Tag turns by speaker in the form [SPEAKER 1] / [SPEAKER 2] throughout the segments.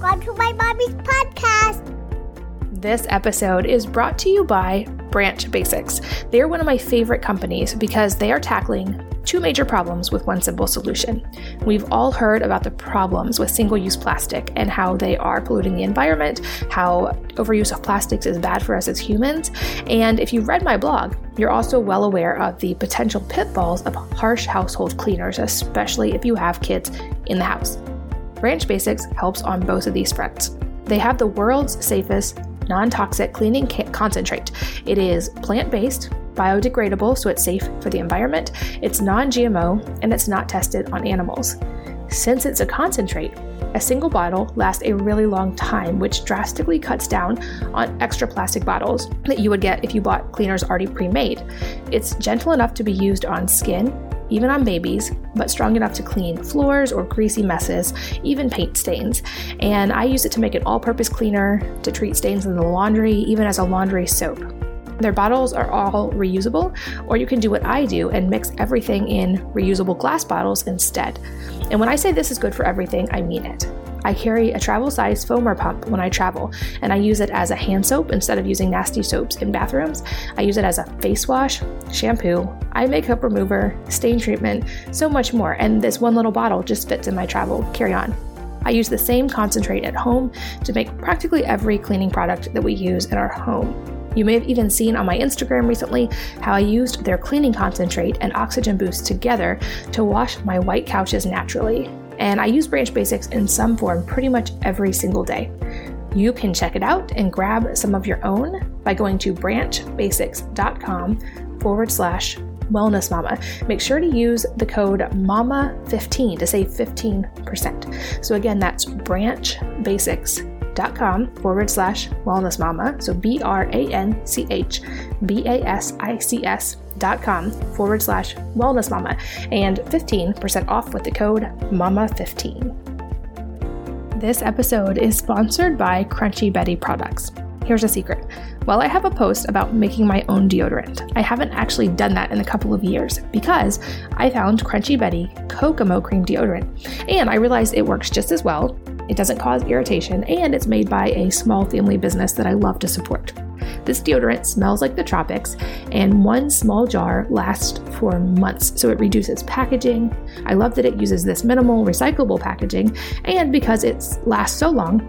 [SPEAKER 1] Welcome to my mommy's podcast.
[SPEAKER 2] This episode is brought to you by Branch Basics. They're one of my favorite companies because they are tackling two major problems with one simple solution. We've all heard about the problems with single use plastic and how they are polluting the environment, how overuse of plastics is bad for us as humans. And if you've read my blog, you're also well aware of the potential pitfalls of harsh household cleaners, especially if you have kids in the house. Branch Basics helps on both of these fronts. They have the world's safest non toxic cleaning concentrate. It is plant based, biodegradable, so it's safe for the environment, it's non GMO, and it's not tested on animals. Since it's a concentrate, a single bottle lasts a really long time, which drastically cuts down on extra plastic bottles that you would get if you bought cleaners already pre made. It's gentle enough to be used on skin, even on babies, but strong enough to clean floors or greasy messes, even paint stains. And I use it to make an all purpose cleaner, to treat stains in the laundry, even as a laundry soap. Their bottles are all reusable, or you can do what I do and mix everything in reusable glass bottles instead. And when I say this is good for everything, I mean it. I carry a travel size foamer pump when I travel, and I use it as a hand soap instead of using nasty soaps in bathrooms. I use it as a face wash, shampoo, eye makeup remover, stain treatment, so much more, and this one little bottle just fits in my travel carry on. I use the same concentrate at home to make practically every cleaning product that we use in our home. You may have even seen on my Instagram recently how I used their cleaning concentrate and oxygen boost together to wash my white couches naturally and I use Branch Basics in some form pretty much every single day. You can check it out and grab some of your own by going to branchbasics.com forward slash wellness mama. Make sure to use the code MAMA15 to save 15%. So again, that's branchbasics.com forward slash wellness mama. So B R A N C H B A S I C S dot com forward slash wellness mama and 15% off with the code MAMA15. This episode is sponsored by Crunchy Betty Products. Here's a secret. While I have a post about making my own deodorant, I haven't actually done that in a couple of years because I found Crunchy Betty Kokomo Cream Deodorant and I realized it works just as well, it doesn't cause irritation, and it's made by a small family business that I love to support. This deodorant smells like the tropics, and one small jar lasts for months, so it reduces packaging. I love that it uses this minimal recyclable packaging, and because it lasts so long,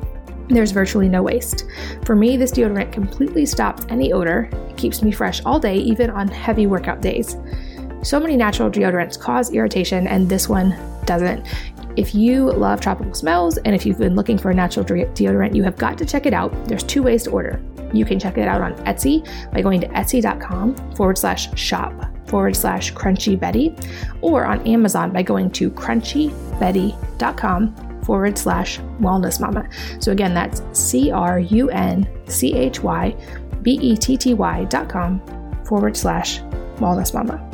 [SPEAKER 2] there's virtually no waste. For me, this deodorant completely stops any odor, it keeps me fresh all day, even on heavy workout days. So many natural deodorants cause irritation, and this one doesn't. If you love tropical smells and if you've been looking for a natural deodorant, you have got to check it out. There's two ways to order. You can check it out on Etsy by going to etsy.com forward slash shop forward slash crunchy Betty, or on Amazon by going to crunchybetty.com forward slash wellness mama. So again, that's C R U N C H Y B E T T Y dot com forward slash wellness mama.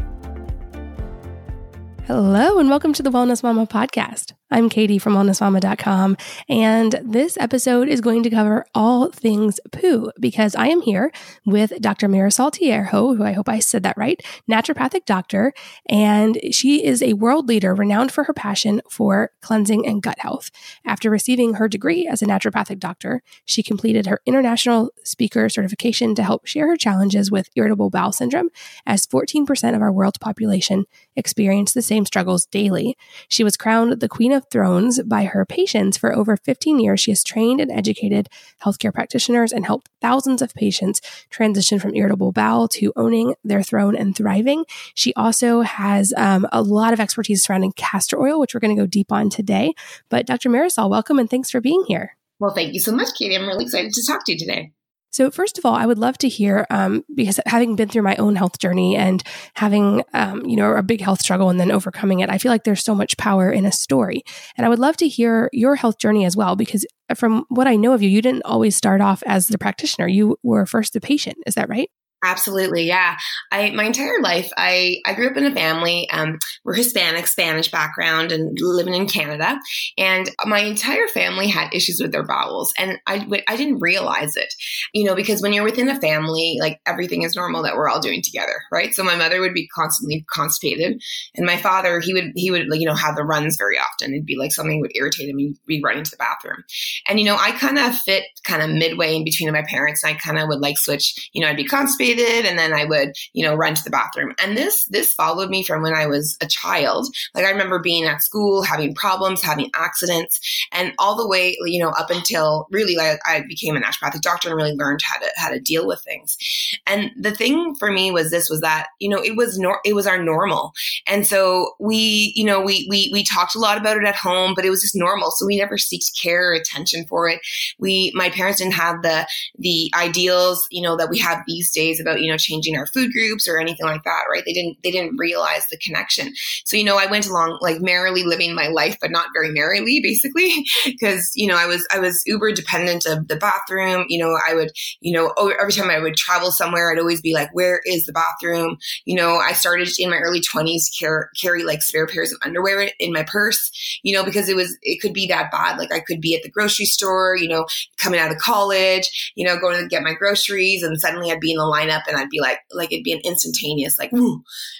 [SPEAKER 2] Hello, and welcome to the Wellness Mama podcast. I'm Katie from wellnessmama.com, and this episode is going to cover all things poo because I am here with Dr. Marisol Teijeiro, who I hope I said that right, naturopathic doctor, and she is a world leader renowned for her passion for cleansing and gut health. After receiving her degree as a naturopathic doctor, she completed her international speaker certification to help share her challenges with irritable bowel syndrome, as 14% of our world population experience the same struggles daily. She was crowned the Queen of Thrones by her patients for over 15 years. She has trained and educated healthcare practitioners and helped thousands of patients transition from irritable bowel to owning their throne and thriving. She also has um, a lot of expertise surrounding castor oil, which we're going to go deep on today. But Dr. Marisol, welcome and thanks for being here.
[SPEAKER 3] Well, thank you so much, Katie. I'm really excited to talk to you today.
[SPEAKER 2] So, first of all, I would love to hear um, because having been through my own health journey and having, um, you know, a big health struggle and then overcoming it, I feel like there's so much power in a story. And I would love to hear your health journey as well, because from what I know of you, you didn't always start off as the practitioner. You were first the patient. Is that right?
[SPEAKER 3] Absolutely, yeah. I my entire life, I I grew up in a family. Um, we're Hispanic, Spanish background, and living in Canada. And my entire family had issues with their bowels, and I I didn't realize it, you know, because when you're within a family, like everything is normal that we're all doing together, right? So my mother would be constantly constipated, and my father he would he would you know have the runs very often. It'd be like something would irritate him, he'd be running to the bathroom, and you know I kind of fit kind of midway in between my parents, and I kind of would like switch. You know, I'd be constipated and then I would, you know, run to the bathroom. And this this followed me from when I was a child. Like I remember being at school, having problems, having accidents, and all the way, you know, up until really like I became a naturopathic doctor and really learned how to how to deal with things. And the thing for me was this was that, you know, it was nor it was our normal. And so we, you know, we we we talked a lot about it at home, but it was just normal. So we never seeked care or attention for it. We my parents didn't have the the ideals, you know, that we have these days about, you know, changing our food groups or anything like that, right? They didn't, they didn't realize the connection. So, you know, I went along like merrily living my life, but not very merrily, basically, because, you know, I was, I was uber dependent of the bathroom. You know, I would, you know, oh, every time I would travel somewhere, I'd always be like, where is the bathroom? You know, I started in my early 20s to carry, carry like spare pairs of underwear in my purse, you know, because it was, it could be that bad. Like I could be at the grocery store, you know, coming out of college, you know, going to get my groceries and suddenly I'd be in the line line up and I'd be like, like it'd be an instantaneous, like,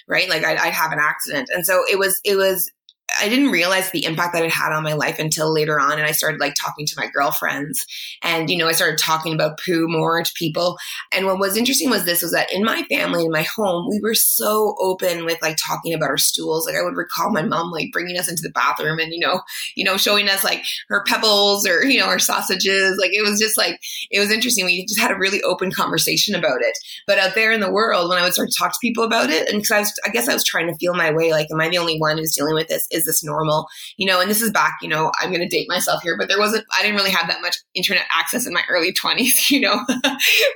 [SPEAKER 3] right? Like I'd, I'd have an accident. And so it was, it was I didn't realize the impact that it had on my life until later on. And I started like talking to my girlfriends and, you know, I started talking about poo more to people. And what was interesting was this was that in my family, in my home, we were so open with like talking about our stools. Like I would recall my mom like bringing us into the bathroom and, you know, you know, showing us like her pebbles or, you know, her sausages. Like it was just like, it was interesting. We just had a really open conversation about it. But out there in the world, when I would start to talk to people about it, and because I I guess I was trying to feel my way, like, am I the only one who's dealing with this? Is this normal? You know, and this is back, you know, I'm going to date myself here, but there wasn't, I didn't really have that much internet access in my early 20s, you know.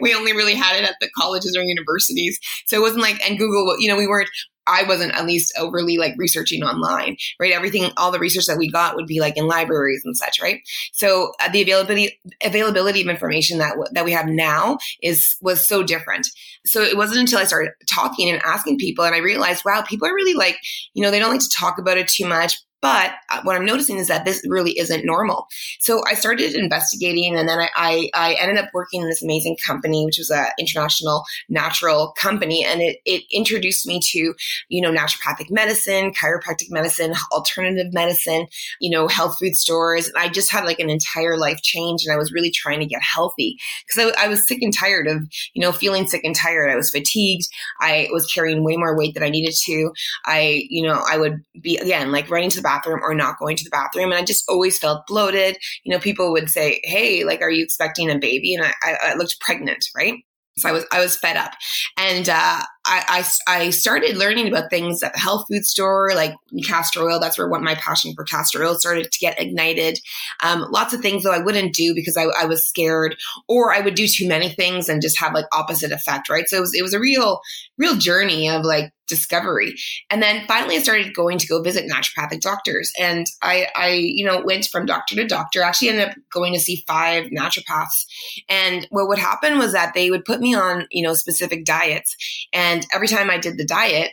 [SPEAKER 3] we only really had it at the colleges or universities. So it wasn't like, and Google, you know, we weren't I wasn't at least overly like researching online, right? Everything, all the research that we got would be like in libraries and such, right? So uh, the availability availability of information that that we have now is was so different. So it wasn't until I started talking and asking people, and I realized, wow, people are really like, you know, they don't like to talk about it too much, but uh, what I'm noticing is that this really isn't normal. So I started investigating and then I, I, I ended up working in this amazing company, which was an international natural company. And it, it introduced me to, you know, naturopathic medicine, chiropractic medicine, alternative medicine, you know, health food stores. And I just had like an entire life change and I was really trying to get healthy because I, I was sick and tired of, you know, feeling sick and tired. I was fatigued. I was carrying way more weight than I needed to. I, you know, I would be again, like running to the or not going to the bathroom. And I just always felt bloated. You know, people would say, Hey, like, are you expecting a baby? And I, I, I looked pregnant, right? So I was I was fed up, and uh, I, I, I started learning about things at the health food store, like castor oil. That's where what my passion for castor oil started to get ignited. Um, lots of things though I wouldn't do because I, I was scared, or I would do too many things and just have like opposite effect, right? So it was it was a real real journey of like discovery. And then finally I started going to go visit naturopathic doctors. And I, I, you know, went from doctor to doctor, actually ended up going to see five naturopaths. And what would happen was that they would put me on, you know, specific diets. And every time I did the diet,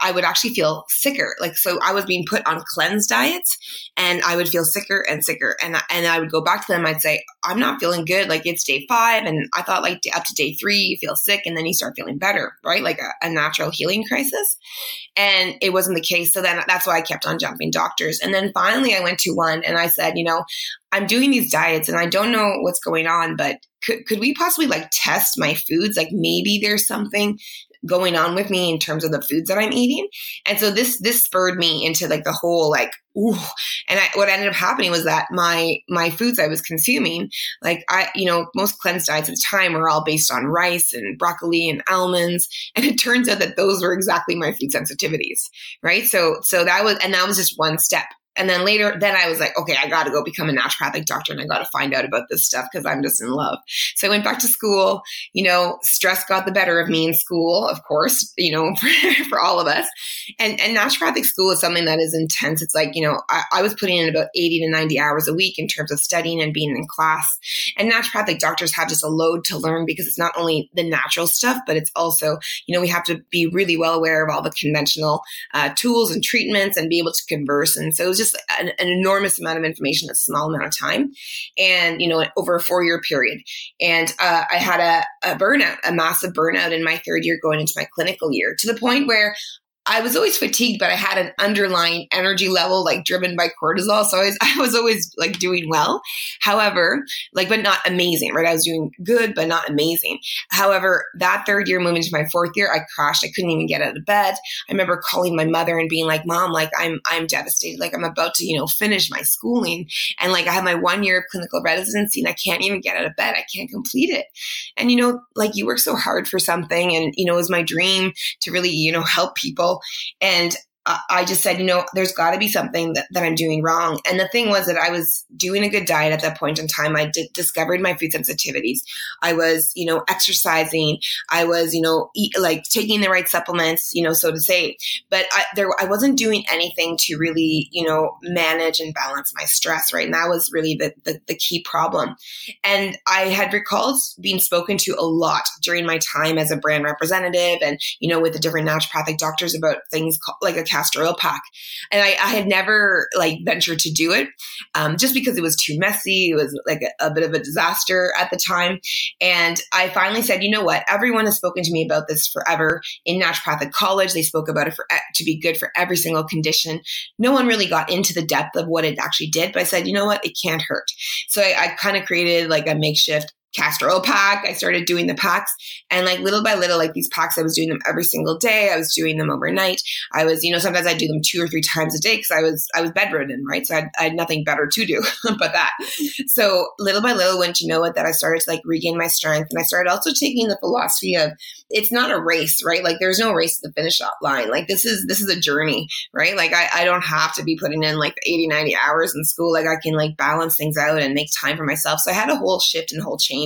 [SPEAKER 3] I would actually feel sicker. Like, so I was being put on cleanse diets and I would feel sicker and sicker. And, and I would go back to them. I'd say, I'm not feeling good. Like it's day five. And I thought like up to day three, you feel sick and then you start feeling better, right? Like a, a natural healing crisis. And it wasn't the case. So then that's why I kept on jumping doctors. And then finally I went to one and I said, you know, I'm doing these diets and I don't know what's going on, but could, could we possibly like test my foods? Like maybe there's something going on with me in terms of the foods that I'm eating. And so this this spurred me into like the whole like ooh. And I, what ended up happening was that my my foods I was consuming, like I you know most cleanse diets at the time were all based on rice and broccoli and almonds, and it turns out that those were exactly my food sensitivities, right? So so that was and that was just one step And then later, then I was like, okay, I got to go become a naturopathic doctor and I got to find out about this stuff because I'm just in love. So I went back to school. You know, stress got the better of me in school, of course, you know, for, for all of us. And, and naturopathic school is something that is intense. It's like, you know, I, I was putting in about 80 to 90 hours a week in terms of studying and being in class. And naturopathic doctors have just a load to learn because it's not only the natural stuff, but it's also, you know, we have to be really well aware of all the conventional uh, tools and treatments and be able to converse. And so it was just an, an enormous amount of information in a small amount of time and, you know, over a four year period. And uh, I had a, a burnout, a massive burnout in my third year going into my clinical year to the point where I was always fatigued, but I had an underlying energy level like driven by cortisol. So I was, I was always like doing well. However, like, but not amazing, right? I was doing good, but not amazing. However, that third year moving to my fourth year, I crashed. I couldn't even get out of bed. I remember calling my mother and being like, mom, like I'm, I'm devastated. Like I'm about to, you know, finish my schooling. And like I have my one year of clinical residency and I can't even get out of bed. I can't complete it. And, you know, like you work so hard for something and, you know, it was my dream to really, you know, help people and I just said, you know, there's got to be something that, that I'm doing wrong. And the thing was that I was doing a good diet at that point in time. I did, discovered my food sensitivities. I was, you know, exercising. I was, you know, eat, like taking the right supplements, you know, so to say. But I, there, I wasn't doing anything to really, you know, manage and balance my stress. Right, and that was really the, the, the key problem. And I had recalled being spoken to a lot during my time as a brand representative, and you know, with the different naturopathic doctors about things called, like a castor oil pack. And I, I had never like ventured to do it um, just because it was too messy. It was like a, a bit of a disaster at the time. And I finally said, you know what? Everyone has spoken to me about this forever in naturopathic college. They spoke about it for to be good for every single condition. No one really got into the depth of what it actually did, but I said, you know what? It can't hurt. So I, I kind of created like a makeshift castor oil pack. I started doing the packs and like little by little, like these packs, I was doing them every single day. I was doing them overnight. I was, you know, sometimes I do them two or three times a day because I was, I was bedridden, right? So I had, I had nothing better to do but that. So little by little, wouldn't you know it, that I started to like regain my strength. And I started also taking the philosophy of it's not a race, right? Like there's no race to the finish line. Like this is, this is a journey, right? Like I, I don't have to be putting in like 80, 90 hours in school. Like I can like balance things out and make time for myself. So I had a whole shift and whole change.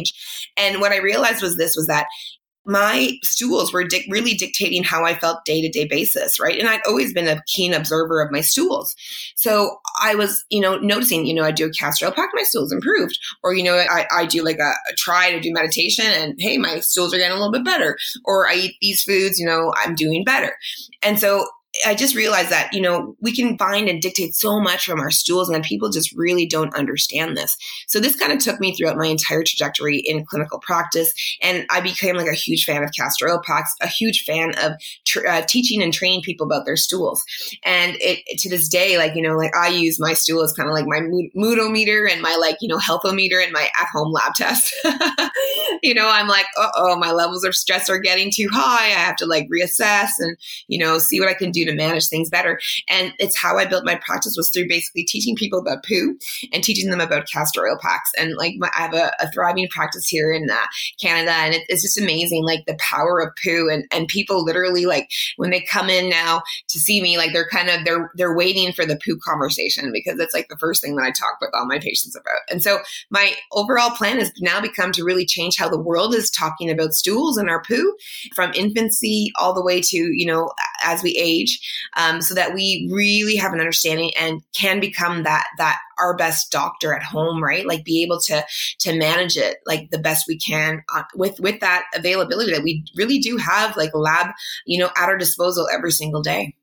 [SPEAKER 3] And what I realized was this was that my stools were di- really dictating how I felt day to day basis, right? And I'd always been a keen observer of my stools. So I was, you know, noticing, you know, I do a castor oil pack, my stools improved. Or, you know, I, I do like a, a try to do meditation and hey, my stools are getting a little bit better. Or I eat these foods, you know, I'm doing better. And so I just realized that, you know, we can find and dictate so much from our stools and people just really don't understand this. So this kind of took me throughout my entire trajectory in clinical practice. And I became like a huge fan of castor oil packs, a huge fan of tr- uh, teaching and training people about their stools. And it, to this day, like, you know, like I use my stool as kind of like my mood, moodometer and my like, you know, healthometer and my at home lab test. you know, I'm like, oh, my levels of stress are getting too high. I have to like reassess and, you know, see what I can do to manage things better. And it's how I built my practice was through basically teaching people about poo and teaching them about castor oil packs. And like my, I have a, a, thriving practice here in uh, Canada, and it, it's just amazing, like the power of poo. And and people literally like when they come in now to see me, like they're kind of they're they're waiting for the poo conversation because it's like the first thing that I talk with all my patients about. And so my overall plan has now become to really change how the world is talking about stools and our poo from infancy all the way to you know as we age um, so that we really have an understanding and can become that that our best doctor at home right? Like be able to to manage it like the best we can uh, with with that availability that we really do have like lab you know at our disposal every single day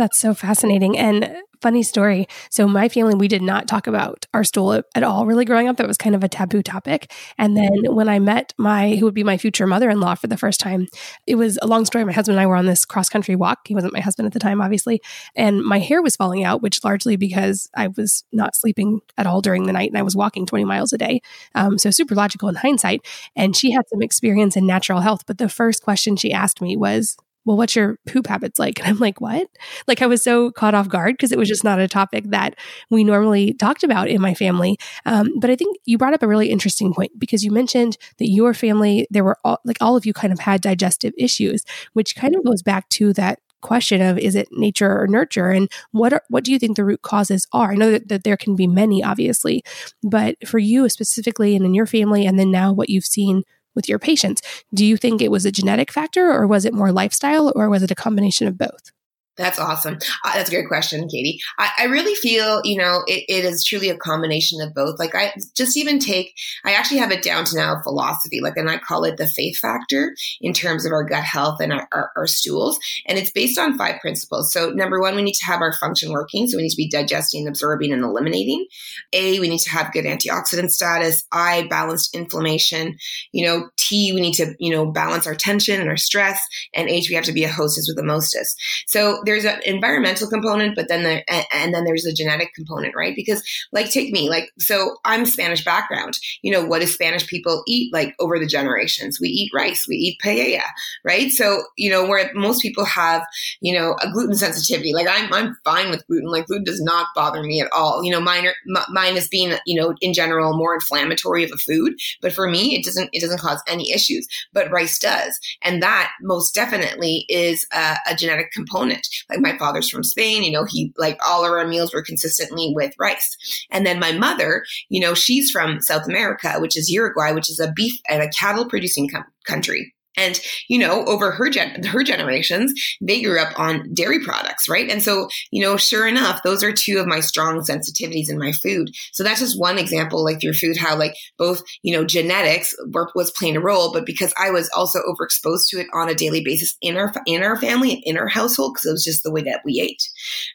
[SPEAKER 2] that's so fascinating and funny story. So my family, we did not talk about our stool at all really growing up. That was kind of a taboo topic. And then when I met my, who would be my future mother-in-law for the first time, it was a long story. My husband and I were on this cross country walk. He wasn't my husband at the time, obviously. And my hair was falling out, which largely because I was not sleeping at all during the night and I was walking 20 miles a day. Um, so super logical in hindsight. And she had some experience in natural health. But the first question she asked me was, well, what's your poop habits like? And I'm like, what? Like I was so caught off guard because it was just not a topic that we normally talked about in my family. Um, but I think you brought up a really interesting point because you mentioned that your family, there were all, like all of you kind of had digestive issues, which kind of goes back to that question of is it nature or nurture and what are, what do you think the root causes are i know that, that there can be many obviously but for you specifically and in your family and then now what you've seen with your patients. Do you think it was a genetic factor or was it more lifestyle or was it a combination of both
[SPEAKER 3] that's awesome. Uh, that's a great question, Katie. I, I really feel, you know, it, it is truly a combination of both. Like I just even take, I actually have it down to now philosophy, like, and I call it the faith factor in terms of our gut health and our, our, our stools. And it's based on five principles. So number one, we need to have our function working. So we need to be digesting, absorbing, and eliminating. A, we need to have good antioxidant status. I, balanced inflammation. You know, T, we need to, you know, balance our tension and our stress. And H, we have to be a hostess with the mostess. So there's an environmental component, but then there, and then there's a genetic component, right? Because like, take me, like, so I'm Spanish background. You know, what do Spanish people eat like over the generations? We eat rice, we eat paella, right? So, you know, where most people have, you know, a gluten sensitivity, like I'm, I'm fine with gluten. Like gluten does not bother me at all. You know, mine, are, m- mine is being, you know, in general more inflammatory of a food, but for me, it doesn't, it doesn't cause any issues, but rice does. And that most definitely is a, a genetic component. Like my father's from Spain, you know, he like all of our meals were consistently with rice. And then my mother, you know, she's from South America, which is Uruguay, which is a beef and a cattle producing com- country. And, you know, over her gen- her generations, they grew up on dairy products, right? And so, you know, sure enough, those are two of my strong sensitivities in my food. So that's just one example, like through food, how like both, you know, genetics were, was playing a role, but because I was also overexposed to it on a daily basis in our in our family, and in our household, because it was just the way that we ate,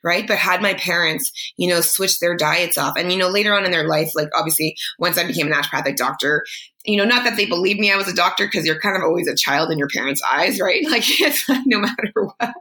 [SPEAKER 3] right? But had my parents, you know, switched their diets off, and you know, later on in their life, like obviously, once I became a naturopathic doctor, you know, not that they believed me I was a doctor because you're kind of always a child in your parents' eyes, right? Like it's like no matter what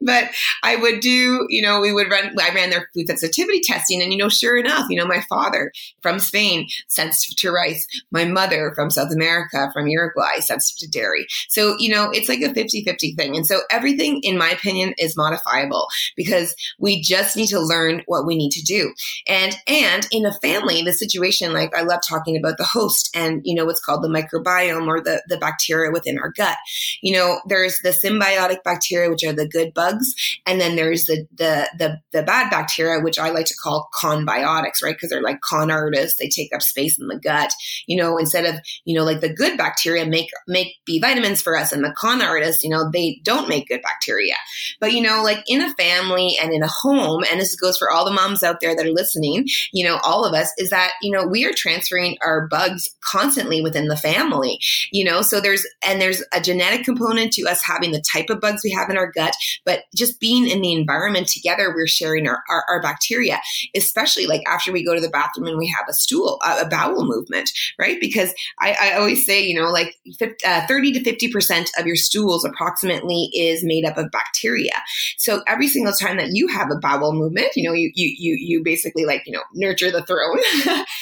[SPEAKER 3] but I would do, you know, we would run, I ran their food sensitivity testing. And, you know, sure enough, you know, my father from Spain, sensitive to rice. My mother from South America, from Uruguay, sensitive to dairy. So, you know, it's like a 50 50 thing. And so everything, in my opinion, is modifiable because we just need to learn what we need to do. And, and in a family, the situation, like I love talking about the host and, you know, what's called the microbiome or the, the bacteria within our gut. You know, there's the symbiotic bacteria, which are the good bugs bugs. And then there's the, the, the, the bad bacteria, which I like to call conbiotics, right? Because they're like con artists. They take up space in the gut, you know, instead of, you know, like the good bacteria make, make B vitamins for us and the con artists, you know, they don't make good bacteria. But, you know, like in a family and in a home, and this goes for all the moms out there that are listening, you know, all of us is that, you know, we are transferring our bugs constantly within the family, you know, so there's, and there's a genetic component to us having the type of bugs we have in our gut, but but just being in the environment together, we're sharing our, our, our bacteria, especially like after we go to the bathroom and we have a stool, a, a bowel movement, right? Because I, I, always say, you know, like 50, uh, 30 to 50% of your stools approximately is made up of bacteria. So every single time that you have a bowel movement, you know, you, you, you, you basically like, you know, nurture the throne.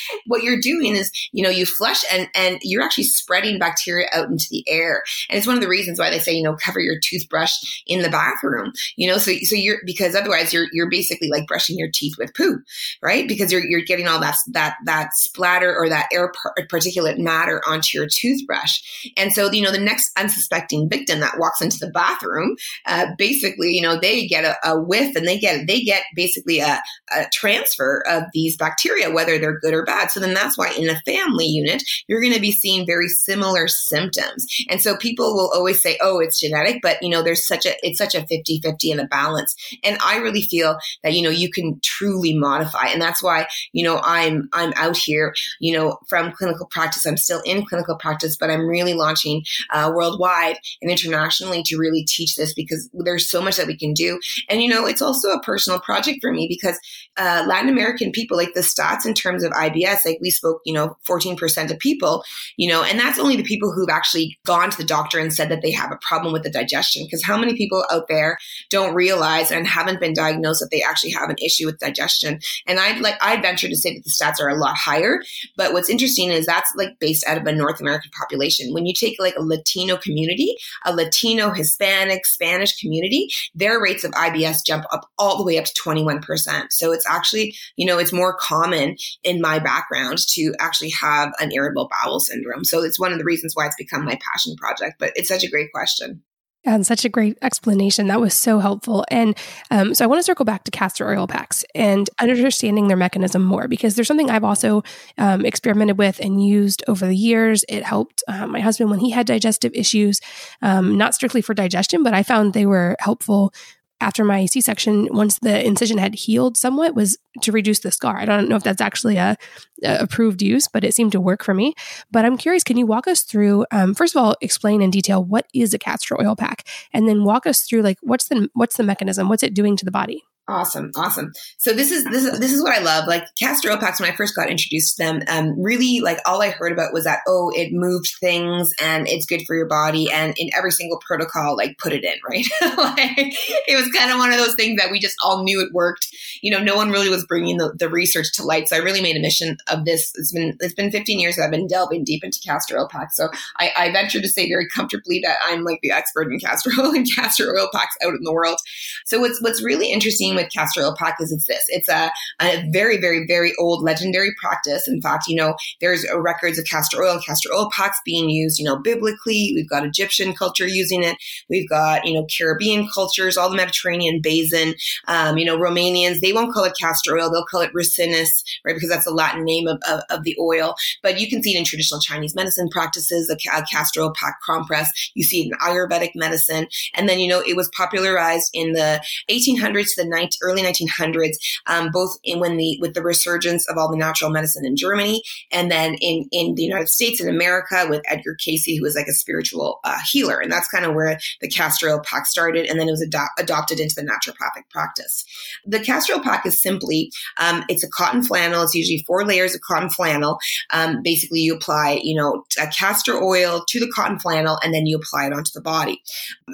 [SPEAKER 3] what you're doing is, you know, you flush and, and you're actually spreading bacteria out into the air. And it's one of the reasons why they say, you know, cover your toothbrush in the bathroom you know, so, so you're, because otherwise you're, you're basically like brushing your teeth with poo, right? Because you're, you're getting all that, that, that splatter or that air particulate matter onto your toothbrush. And so, you know, the next unsuspecting victim that walks into the bathroom, uh, basically, you know, they get a, a, whiff and they get, they get basically a, a transfer of these bacteria, whether they're good or bad. So then that's why in a family unit, you're going to be seeing very similar symptoms. And so people will always say, oh, it's genetic, but you know, there's such a, it's such a 50 50 50 in a balance. And I really feel that, you know, you can truly modify. And that's why, you know, I'm, I'm out here, you know, from clinical practice. I'm still in clinical practice, but I'm really launching uh, worldwide and internationally to really teach this because there's so much that we can do. And, you know, it's also a personal project for me because uh, Latin American people, like the stats in terms of IBS, like we spoke, you know, 14% of people, you know, and that's only the people who've actually gone to the doctor and said that they have a problem with the digestion. Because how many people out there don't realize and haven't been diagnosed that they actually have an issue with digestion. And I'd like I'd venture to say that the stats are a lot higher. But what's interesting is that's like based out of a North American population. When you take like a Latino community, a Latino, Hispanic, Spanish community, their rates of IBS jump up all the way up to 21%. So it's actually, you know, it's more common in my background to actually have an irritable bowel syndrome. So it's one of the reasons why it's become my passion project. But it's such a great question.
[SPEAKER 2] And such a great explanation. That was so helpful. And um, so I want to circle back to castor oil packs and understanding their mechanism more because there's something I've also um, experimented with and used over the years. It helped uh, my husband when he had digestive issues, um, not strictly for digestion, but I found they were helpful after my C section, once the incision had healed somewhat, was to reduce the scar. I don't know if that's actually a, a approved use, but it seemed to work for me. But I'm curious, can you walk us through? Um, first of all, explain in detail what is a castor oil pack, and then walk us through like what's the what's the mechanism, what's it doing to the body?
[SPEAKER 3] Awesome, awesome. So this is this is this is what I love. Like castor oil packs, when I first got introduced to them, um, really like all I heard about was that oh, it moved things and it's good for your body, and in every single protocol, like put it in, right? like it was kind of one of those things that we just all knew it worked. You know, no one really was bringing the, the research to light. So I really made a mission of this. It's been it's been 15 years that I've been delving deep into castor oil packs. So I, I venture to say very comfortably that I'm like the expert in castor oil and castor oil packs out in the world. So what's what's really interesting with castor oil practice is this. It's a, a very, very, very old legendary practice. In fact, you know, there's records of castor oil and castor oil packs being used, you know, biblically. We've got Egyptian culture using it. We've got, you know, Caribbean cultures, all the Mediterranean basin. Um, you know, Romanians, they won't call it castor oil. They'll call it ricinus, right? Because that's the Latin name of, of, of the oil. But you can see it in traditional Chinese medicine practices, a, a castor oil pack compress. You see it in Ayurvedic medicine. And then, you know, it was popularized in the 1800s to the 19, early 1900s, um, both in when the with the resurgence of all the natural medicine in Germany, and then in in the United States and America with Edgar Cayce, who was like a spiritual uh, healer, and that's kind of where the castor oil pack started, and then it was adopted into the naturopathic practice. The castor oil pack is simply um, it's a cotton flannel. It's usually four layers of cotton flannel. Um, basically, you apply you know a castor oil to the cotton flannel, and then you apply it onto the body.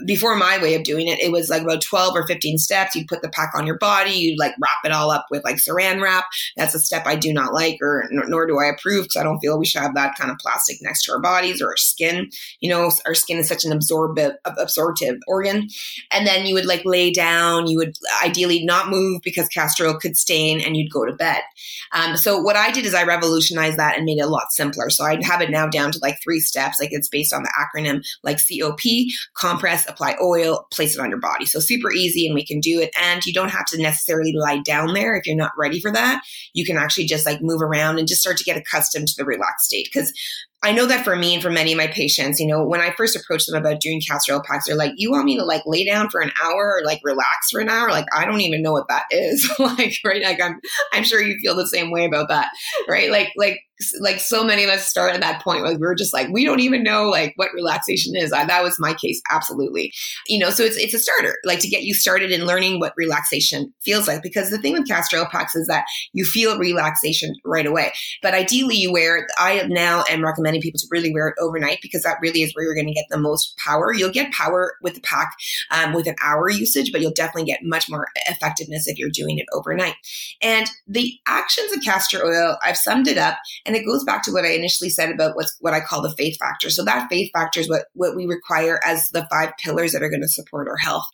[SPEAKER 3] Before my way of doing it, it was like about 12 or 15 steps. You put the pack on your body, you like wrap it all up with like saran wrap. That's a step I do not like, or nor do I approve because I don't feel we should have that kind of plastic next to our bodies or our skin. You know, our skin is such an absorbive, absorptive organ. And then you would like lay down. You would ideally not move because castor oil could stain, and you'd go to bed. Um, so what I did is I revolutionized that and made it a lot simpler. So I have it now down to like three steps. Like it's based on the acronym like COP: compress, apply oil, place it on your body. So super easy, and we can do it. And you don't have to necessarily lie down there if you're not ready for that. You can actually just like move around and just start to get accustomed to the relaxed state. Because I know that for me and for many of my patients, you know, when I first approach them about doing castor packs, they're like, you want me to like lay down for an hour or like relax for an hour? Like, I don't even know what that is. like, right. Like I'm, I'm sure you feel the same way about that. Right. Like, like like so many of us start at that point where we are just like we don't even know like what relaxation is. I, that was my case absolutely. You know so it's it's a starter like to get you started in learning what relaxation feels like. Because the thing with castor oil packs is that you feel relaxation right away. But ideally you wear i now am recommending people to really wear it overnight because that really is where you're going to get the most power. You'll get power with the pack um, with an hour usage but you'll definitely get much more effectiveness if you're doing it overnight. And the actions of castor oil i've summed it up and it goes back to what I initially said about what's what I call the faith factor. So that faith factor is what, what we require as the five pillars that are going to support our health.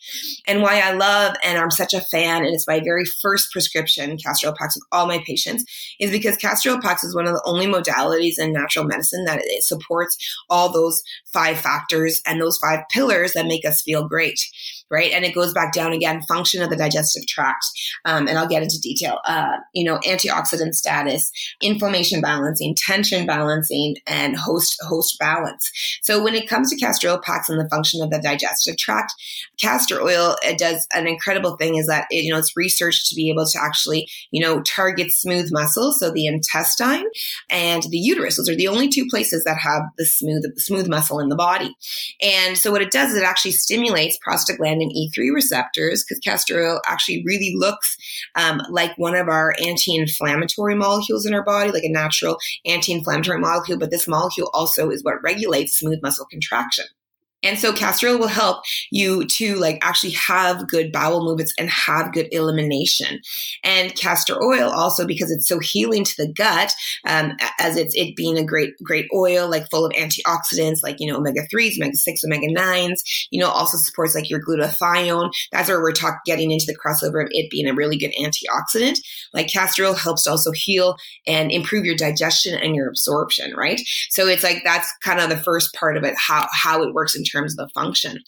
[SPEAKER 3] And why I love and I'm such a fan, and it's my very first prescription, castor oil with all my patients, is because castor oil is one of the only modalities in natural medicine that it supports all those five factors and those five pillars that make us feel great right? And it goes back down again, function of the digestive tract. Um, and I'll get into detail, uh, you know, antioxidant status, inflammation balancing, tension balancing, and host, host balance. So when it comes to castor oil packs and the function of the digestive tract, castor oil it does an incredible thing is that it, you know, it's researched to be able to actually, you know, target smooth muscles. So the intestine and the uterus, those are the only two places that have the smooth, smooth muscle in the body. And so what it does is it actually stimulates prostaglandin and E3 receptors because castor oil actually really looks um, like one of our anti-inflammatory molecules in our body, like a natural anti-inflammatory molecule. But this molecule also is what regulates smooth muscle contraction. And so castor oil will help you to like actually have good bowel movements and have good elimination. And castor oil also because it's so healing to the gut, um, as it's it being a great great oil like full of antioxidants like you know omega threes, omega six, omega nines. You know also supports like your glutathione. That's where we're talking getting into the crossover of it being a really good antioxidant. Like castor oil helps to also heal and improve your digestion and your absorption. Right. So it's like that's kind of the first part of it how how it works in terms of the function.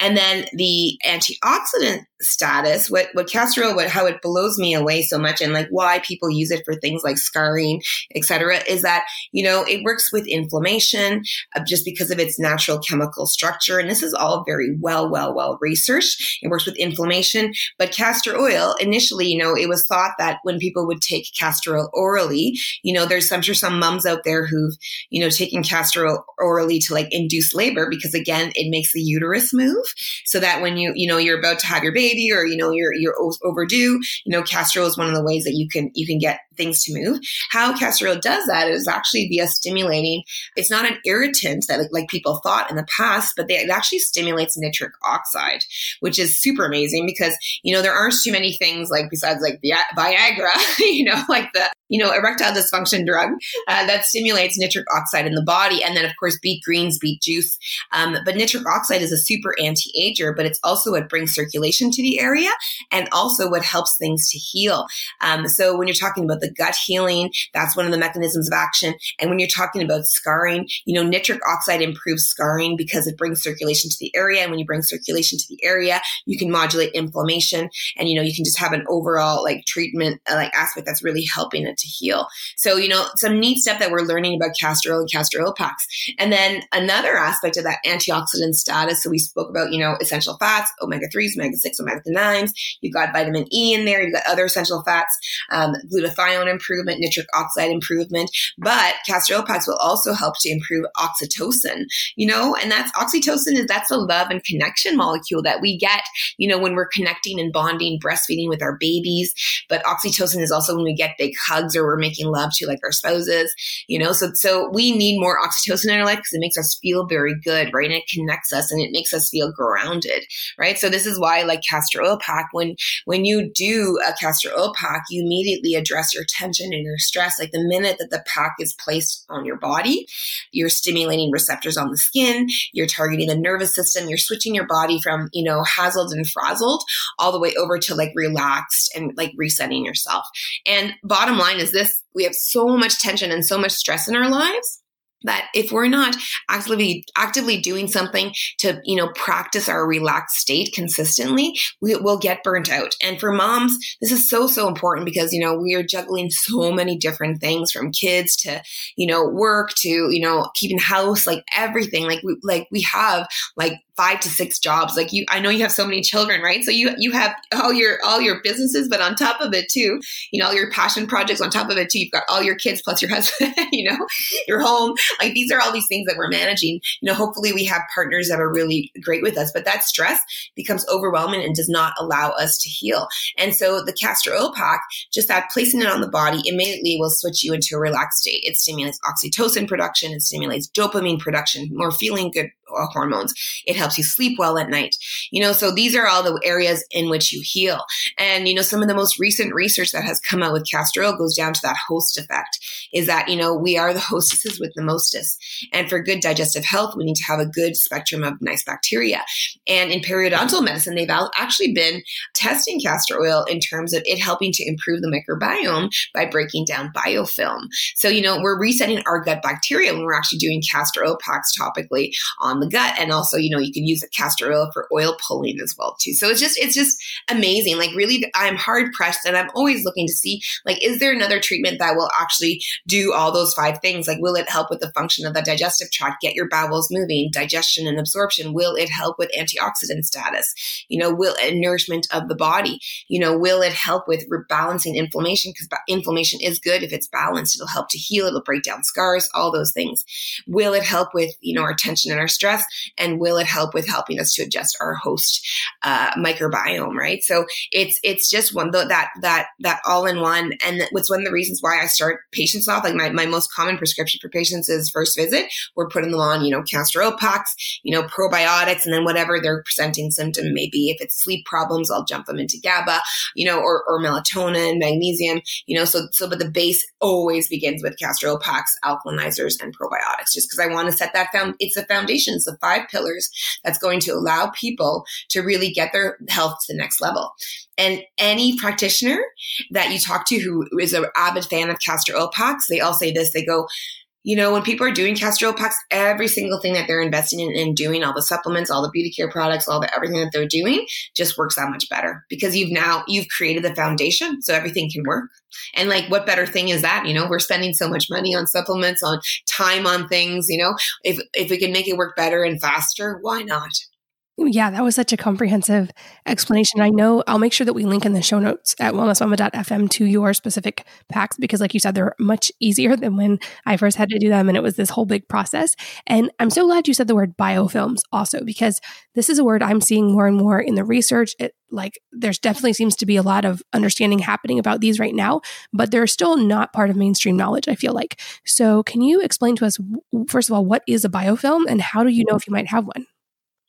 [SPEAKER 3] And then the antioxidant status, what, what castor oil, what, how it blows me away so much and like why people use it for things like scarring, etc., is that, you know, it works with inflammation uh, just because of its natural chemical structure. And this is all very well, well, well researched. It works with inflammation. But castor oil, initially, you know, it was thought that when people would take castor oil orally, you know, there's, I'm sure some moms out there who've, you know, taken castor oil orally to like induce labor because again, it makes the uterus move so that when you, you know, you're about to have your baby or, you know, you're, you're overdue, you know, castor oil is one of the ways that you can, you can get things to move. How castor oil does that is actually via stimulating. It's not an irritant that like, people thought in the past, but they, it actually stimulates nitric oxide, which is super amazing because, you know, there aren't too many things like besides like Viagra, you know, like the, you know, erectile dysfunction drug uh, that stimulates nitric oxide in the body. And then, of course, beet greens, beet juice. Um, but nitric oxide is a super anti ager, but it's also what brings circulation to the area and also what helps things to heal. Um, so when you're talking about the gut healing, that's one of the mechanisms of action. And when you're talking about scarring, you know, nitric oxide improves scarring because it brings circulation to the area. And when you bring circulation to the area, you can modulate inflammation and, you know, you can just have an overall like treatment, uh, like aspect that's really helping it to heal. So, you know, some neat stuff that we're learning about castor oil and castor oil packs. And then another aspect of that antioxidant status. So we spoke about, you know, essential fats, omega 3s, omega 6, omega 9s. You've got vitamin E in there. You've got other essential fats, um, glutathione improvement, nitric oxide improvement. But castor oil packs will also help to improve oxytocin, you know, and that's oxytocin is that's the love and connection molecule that we get, you know, when we're connecting and bonding, breastfeeding with our babies. But oxytocin is also when we get big hugs or we're making love to like our spouses, you know. So so we need more oxytocin in our life because it makes us feel very good, right? And it connects us and it makes us feel grounded, right? So this is why like castor oil pack, when when you do a castor oil pack, you immediately address your tension and your stress. Like the minute that the pack is placed on your body, you're stimulating receptors on the skin, you're targeting the nervous system, you're switching your body from, you know, hazzled and frazzled all the way over to like relaxed and like resetting yourself. And bottom line is this we have so much tension and so much stress in our lives that if we're not actively actively doing something to you know practice our relaxed state consistently we will get burnt out. And for moms this is so so important because you know we are juggling so many different things from kids to you know work to you know keeping house like everything. Like we like we have like five to six jobs. Like you i know you have so many children right? So you you have all your all your businesses but on top of it too you know all your passion projects on top of it too. You've got all your kids plus your husband you know your home like these are all these things that we're managing. You know hopefully we have partners that are really great with us but that stress becomes overwhelming and does not allow us to heal. And so the castor oil pack just that placing it on the body immediately will switch you into a relaxed state. It stimulates oxytocin production. It stimulates dopamine production more feeling good Uh, hormones. It helps you sleep well at night. You know, so these are all the areas in which you heal. And, you know, some of the most recent research that has come out with castor oil goes down to that host effect is that, you know, we are the hostesses with the mostest. And for good digestive health, we need to have a good spectrum of nice bacteria. And in periodontal medicine, they've actually been testing castor oil in terms of it helping to improve the microbiome by breaking down biofilm. So, you know, we're resetting our gut bacteria when we're actually doing castor oil packs topically on the gut. And also, you know, you can use a castor oil for oil pulling as well too. So it's just, it's just amazing. Like really, I'm hard pressed and I'm always looking to see, like, is there another treatment that will actually do all those five things? Like, will it help with the function of the digestive tract, get your bowels moving, digestion and absorption? Will it help with antioxidant status? You know, will and nourishment of the body? You know, will it help with rebalancing inflammation? Because inflammation is good if it's balanced. It'll help to heal. It'll break down scars, all those things. Will it help with, you know, our tension and our stress? Stress and will it help with helping us to adjust our host uh, microbiome right? So it's it's just one that that that all in one and what's one of the reasons why i start patients off like my, my most common prescription for patients is first visit. We're putting them on you know castor packs you know probiotics and then whatever their presenting symptom may be. If it's sleep problems i'll jump them into gaba you know or, or melatonin magnesium you know so so but the base always begins with castor packs alkalinizers and probiotics just because i want to set that found it's a foundation foundations, the five pillars that's going to allow people to really get their health to the next level. And any practitioner that you talk to who is an avid fan of castor oil packs, they all say this. They go, you know, when people are doing castor oil packs, every single thing that they're investing in and doing, all the supplements, all the beauty care products, all the everything that they're doing just works that much better because you've now you've created the foundation so everything can work. And like what better thing is that? You know, we're spending so much money on supplements, on time on things, you know. If if we can make it work better and faster, why not?
[SPEAKER 4] Yeah, that was such a comprehensive explanation. I know I'll make sure that we link in the show notes at wellnessmama.fm to your specific packs because, like you said, they're much easier than when I first had to do them. And it was this whole big process. And I'm so glad you said the word biofilms also because this is a word I'm seeing more and more in the research. It, like, there's definitely seems to be a lot of understanding happening about these right now, but they're still not part of mainstream knowledge, I feel like. So, can you explain to us, first of all, what is a biofilm and how do you know if you might have one?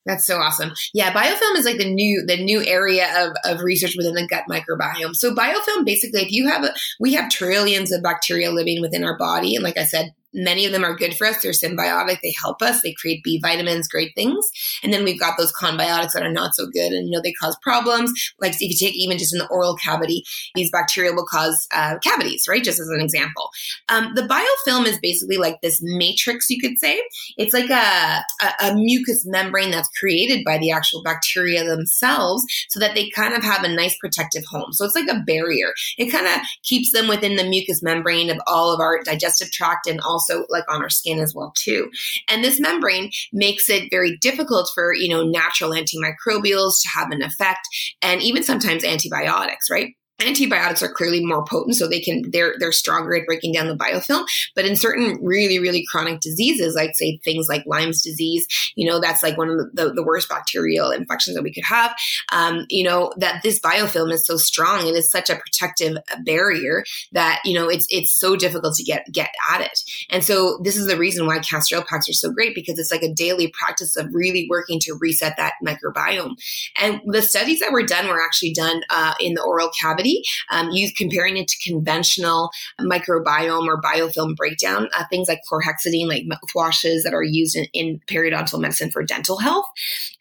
[SPEAKER 3] That's so awesome. Yeah, biofilm is like the new the new area of, of research within the gut microbiome. So biofilm basically if you have a, we have trillions of bacteria living within our body and like I said Many of them are good for us. They're symbiotic. They help us. They create B vitamins, great things. And then we've got those conbiotics that are not so good and, you know, they cause problems. Like if you take even just in the oral cavity, these bacteria will cause uh, cavities, right? Just as an example. Um, the biofilm is basically like this matrix, you could say. It's like a, a, a mucous membrane that's created by the actual bacteria themselves so that they kind of have a nice protective home. So it's like a barrier. It kind of keeps them within the mucous membrane of all of our digestive tract and also also like on our skin as well too. And this membrane makes it very difficult for, you know, natural antimicrobials to have an effect and even sometimes antibiotics, right? Antibiotics are clearly more potent so they can they're they're stronger at breaking down the biofilm. But in certain really really chronic diseases like say things like lyme's disease you know that's like one of the, the, the worst bacterial infections that we could have um, you know that this biofilm is so strong and is such a protective barrier that you know it's it's so difficult to get get at it. And so this is the reason why castor packs are so great because it's like a daily practice of really working to reset that microbiome. And the studies that were done were actually done uh, in the oral cavity um, you comparing it to conventional microbiome or biofilm breakdown, uh, things like chlorhexidine, like mouthwashes that are used in, in periodontal medicine for dental health.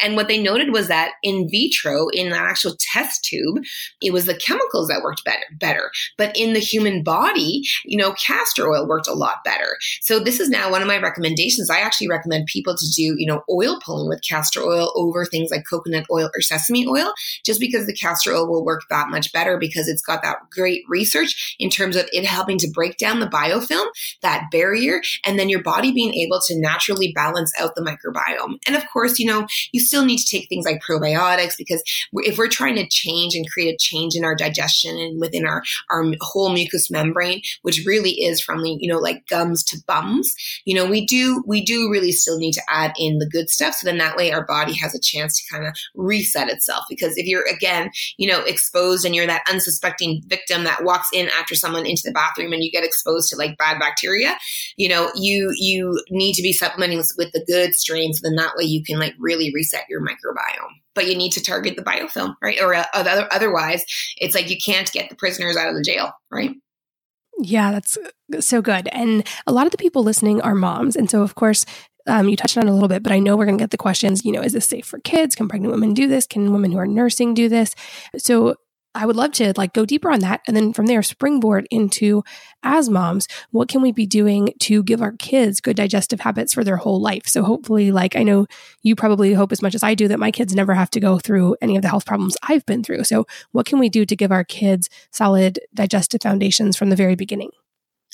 [SPEAKER 3] And what they noted was that in vitro, in the actual test tube, it was the chemicals that worked better, better. But in the human body, you know, castor oil worked a lot better. So this is now one of my recommendations. I actually recommend people to do, you know, oil pulling with castor oil over things like coconut oil or sesame oil, just because the castor oil will work that much better because because it's got that great research in terms of it helping to break down the biofilm, that barrier, and then your body being able to naturally balance out the microbiome. And of course, you know, you still need to take things like probiotics because if we're trying to change and create a change in our digestion and within our, our whole mucous membrane, which really is from the, you know, like gums to bums, you know, we do, we do really still need to add in the good stuff. So then that way our body has a chance to kind of reset itself. Because if you're, again, you know, exposed and you're that unsuspecting victim that walks in after someone into the bathroom and you get exposed to like bad bacteria, you know, you you need to be supplementing with the good strains. Then that way you can like really reset your microbiome. But you need to target the biofilm, right? Or uh, otherwise, it's like you can't get the prisoners out of the jail, right?
[SPEAKER 4] Yeah, that's so good. And a lot of the people listening are moms. And so, of course, um, you touched on a little bit, but I know we're going to get the questions. You know, is this safe for kids? Can pregnant women do this? Can women who are nursing do this? So, I would love to like go deeper on that. And then from there, springboard into as moms, what can we be doing to give our kids good digestive habits for their whole life? So hopefully, like I know you probably hope as much as I do that my kids never have to go through any of the health problems I've been through. So what can we do to give our kids solid digestive foundations from the very beginning?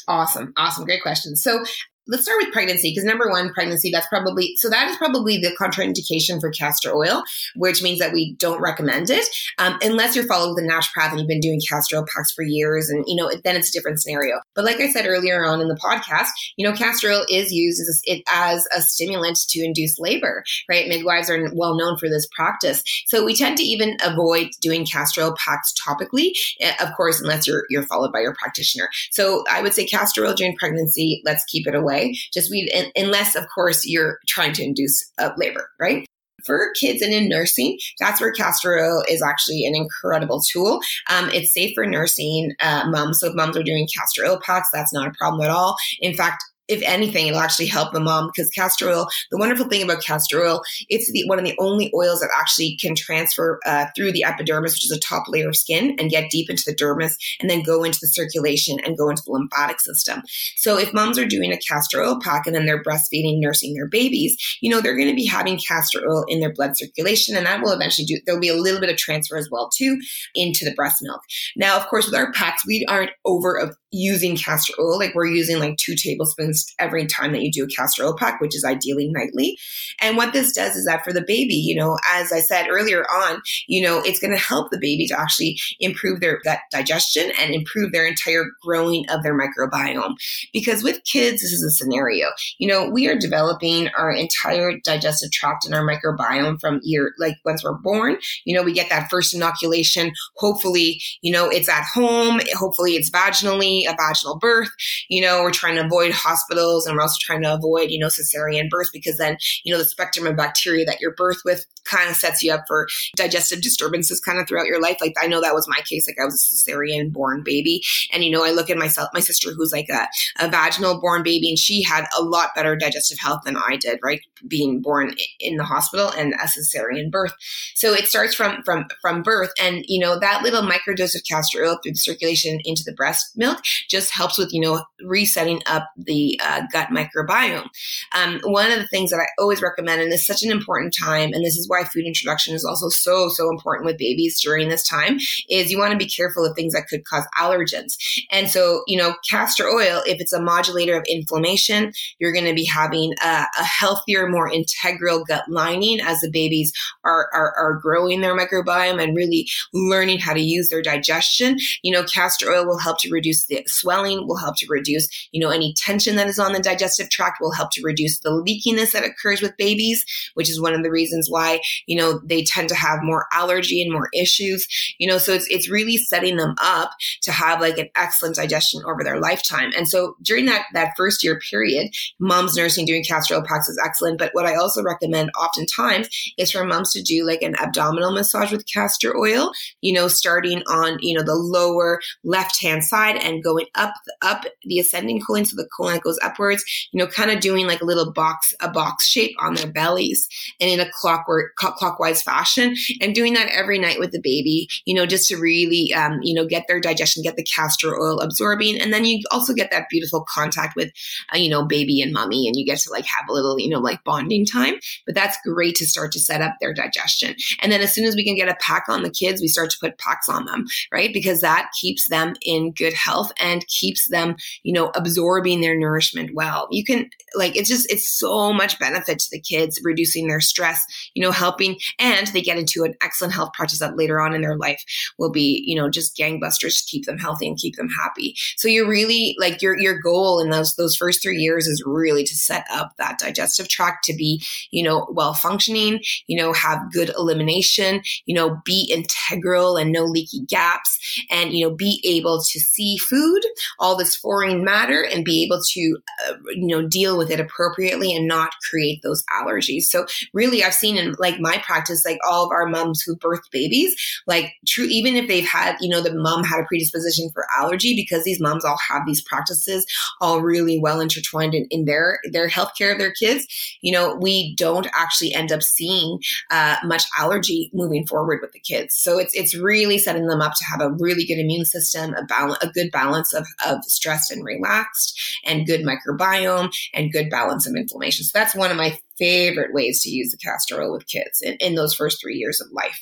[SPEAKER 3] Awesome. Awesome. Great question. So let's start with pregnancy because number one, pregnancy, that's probably, so that is probably the contraindication for castor oil, which means that we don't recommend it um, unless you're followed with a naturopath and you've been doing castor oil packs for years. And, you know, then it's a different scenario. But like I said earlier on in the podcast, you know, castor oil is used as a, as a stimulant to induce labor, right? Midwives are well known for this practice. So we tend to even avoid doing castor oil packs topically, eh, of course, unless you're, you're followed by your practitioner. So I would say castor oil during pregnancy, let's keep it away way. Just we, unless of course you're trying to induce uh, labor, right? for kids and in nursing, that's where castor oil is actually an incredible tool. Um, it's safe for nursing uh, moms. So if moms are doing castor oil packs, that's not a problem at all. In fact, if anything, it'll actually help the mom because castor oil, the wonderful thing about castor oil, it's the, one of the only oils that actually can transfer uh, through the epidermis, which is a top layer of skin, and get deep into the dermis and then go into the circulation and go into the lymphatic system. So if moms are doing a castor oil pack and then they're breastfeeding, nursing their babies, you know, they're going to be having castor oil in their blood circulation and that will eventually do, there'll be a little bit of transfer as well too into the breast milk. Now, of course, with our packs, we aren't over using castor oil. Like we're using like two tablespoons every time that you do a castor oil pack, which is ideally nightly. And what this does is that for the baby, you know, as I said earlier on, you know, it's going to help the baby to actually improve their gut digestion and improve their entire growing of their microbiome. Because with kids, this is a scenario. You know, we are developing our entire digestive tract and our microbiome from year, like once we're born, you know, we get that first inoculation. Hopefully, you know, it's at home. Hopefully it's vaginally, a vaginal birth. You know, we're trying to avoid hospitals and we're also trying to avoid, you know, cesarean births because then, you know, the spectrum of bacteria that you're birthed with kind of sets you up for digestive disturbances kind of throughout your life. Like I know that was my case. Like I was a cesarean born baby. And, you know, I look at myself, my sister who's like a, a vaginal born baby and she had a lot better digestive health than I did, right? Being born in the hospital and a cesarean birth. So it starts from, from, from birth. And, you know, that little microdose of castor oil through the circulation into the breast milk just helps with, you know, resetting up the uh, gut microbiome. Um, one of the things that I always recommend, and is such an important time, and this is why food introduction is also so, so important with babies during this time, is you want to be careful of things that could cause allergens. And so, you know, castor oil, if it's a modulator of inflammation, you're going to be having a, a, healthier, more integral gut lining as the babies are, are, are growing their microbiome and really learning how to use their digestion. You know, castor oil will help to reduce the swelling, will help to reduce, you know, any tension that is on the digestive tract, will help to reduce the leakiness that occurs with babies, which is one of the reasons why, you know, they tend to have more allergy and more issues, you know, so it's, it's really setting them up to have like an excellent digestion over their lifetime. And so during that, that first year period, mom's nursing doing castor oil packs is excellent. But what I also recommend oftentimes is for moms to do like an abdominal massage with castor oil, you know, starting on, you know, the lower left hand side and going up, up the ascending colon. So the colon goes upwards, you know, kind of doing like a little box, a box shape on their bellies and in a clockwork, clockwise fashion and doing that every night with the baby, you know, just to really, um, you know, get their digestion, get the castor oil absorbing. And then you also get that beautiful contact with, uh, you know, baby and mommy and you get to like have a little, you know, like bonding time. But that's great to start to set up their digestion. And then as soon as we can get a pack on the kids, we start to put packs on them, right? Because that keeps them in good health and keeps them, you know, absorbing their nourishment well. You can like, it's just, it's so much benefit to the kids, reducing their stress, you know, helping, and they get into an excellent health practice that later on in their life will be, you know, just gangbusters to keep them healthy and keep them happy. So you're really like your, your goal in those, those first three years is really to set up that digestive tract to be, you know, well functioning, you know, have good elimination, you know, be integral and no leaky gaps and, you know, be able to see food, all this foreign matter and be able to, uh, you know, deal with it appropriately and not create those allergies. So really I've seen in like my practice, like all of our moms who birthed babies, like true, even if they've had, you know, the mom had a predisposition for allergy because these moms all have these practices all really well intertwined in, in their, their healthcare of their kids, you know, we don't actually end up seeing uh, much allergy moving forward with the kids. So it's, it's really setting them up to have a really good immune system, a balance, a good balance of, of stressed and relaxed and good microbiome and good balance of inflammation. So that's one of my favorite ways to use the castor oil with kids in, in those first three years of life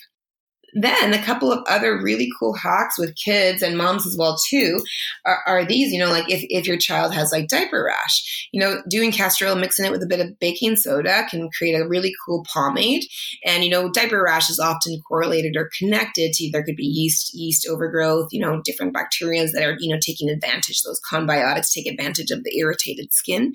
[SPEAKER 3] then a couple of other really cool hacks with kids and moms as well too are, are, these you know like if, if your child has like diaper rash you know doing castor oil mixing it with a bit of baking soda can create a really cool pomade. And you know diaper rash is often correlated or connected to there could be yeast yeast overgrowth you know different bacteria that are you know taking advantage those conbiotics take advantage of the irritated skin.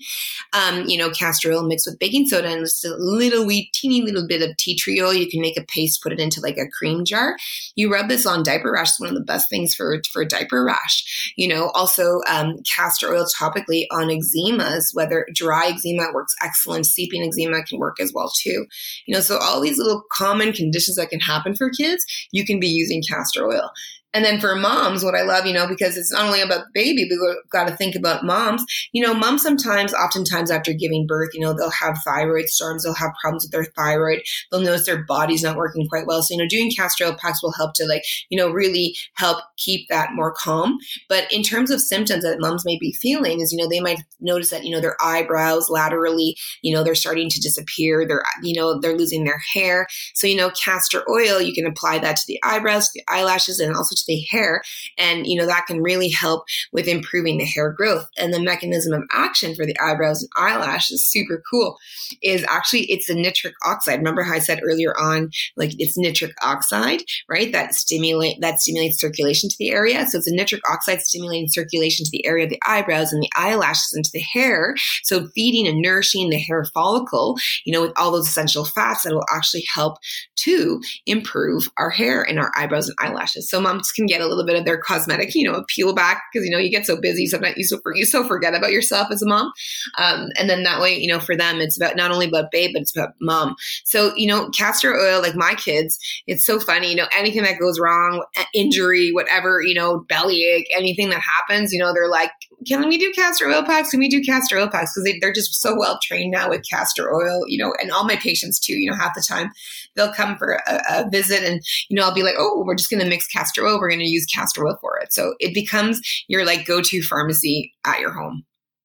[SPEAKER 3] Um, you know castor oil mixed with baking soda and just a little wee teeny little bit of tea tree oil. You can make a paste put it into like a cream jar. You rub this on diaper rash. It's one of the best things for, for diaper rash. You know, also um, castor oil topically on eczemas, whether dry eczema works excellent. Seeping eczema can work as well too. You know, so all these little common conditions that can happen for kids, you can be using castor oil And then for moms, what I love, you know, because it's not only about baby, but we've got to think about moms. You know, moms sometimes, oftentimes after giving birth, you know, they'll have thyroid storms, they'll have problems with their thyroid, they'll notice their body's not working quite well. So, you know, doing castor packs will help to like, you know, really help keep that more calm. But in terms of symptoms that moms may be feeling, is, you know, they might notice that, you know, their eyebrows laterally, you know, they're starting to disappear. They're, you know, they're losing their hair. So, you know, castor oil, you can apply that to the eyebrows, the eyelashes, and also to the hair. And, you know, that can really help with improving the hair growth. And the mechanism of action for the eyebrows and eyelashes is super cool is actually it's the nitric oxide. Remember how I said earlier on, like it's nitric oxide, right? That stimulate that stimulates circulation to the area. So it's a nitric oxide stimulating circulation to the area of the eyebrows and the eyelashes into the hair. So feeding and nourishing the hair follicle, you know, with all those essential fats that will actually help to improve our hair and our eyebrows and eyelashes. So moms can get a little bit of their cosmetic, you know, peel back because you know you get so busy sometimes you so, you so forget about yourself as a mom. Um, and then that way, you know, for them it's about not only about babe but it's about mom. So you know, castor oil, like my kids, it's so funny. You know, anything that goes wrong, injury, whatever, you know, bellyache, anything that happens, you know, they're like, can we do castor oil packs? Can we do castor oil packs? Because they, they're just so well trained now with castor oil, you know, and all my patients too, you know, half the time they'll come for a, a visit and, you know, I'll be like, oh, we're just to mix castor oil. We're going to use castor oil for it. So it becomes your like go to pharmacy at your home.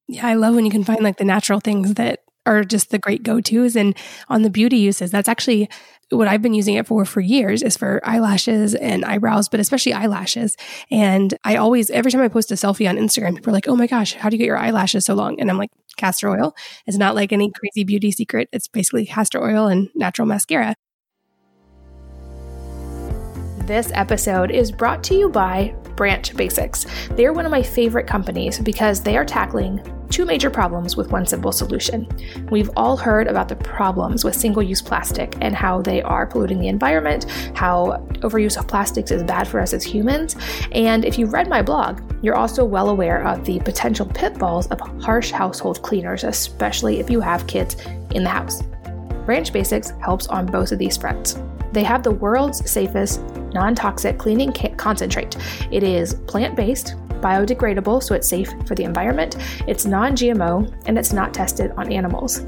[SPEAKER 2] Yeah, I love when you can find like the natural things that are just the great go tos. And on the beauty uses, that's actually what I've been using it for for years is for eyelashes and eyebrows, but especially eyelashes. And I always, every time I post a selfie on Instagram, people are like, oh my gosh, how do you get your eyelashes so long? And I'm like, castor oil. It's not like any crazy beauty secret. It's basically castor oil and natural mascara. This episode is brought to you by Branch Basics. They're one of my favorite companies because they are tackling two major problems with one simple solution. We've all heard about the problems with single use plastic and how they are polluting the environment, how overuse of plastics is bad for us as humans. And if you've read my blog, you're also well aware of the potential pitfalls of harsh household cleaners, especially if you have kids in the house. Branch Basics helps on both of these fronts. They have the world's safest non toxic cleaning concentrate. It is plant based, biodegradable, so it's safe for the environment, it's non GMO, and it's not tested on animals.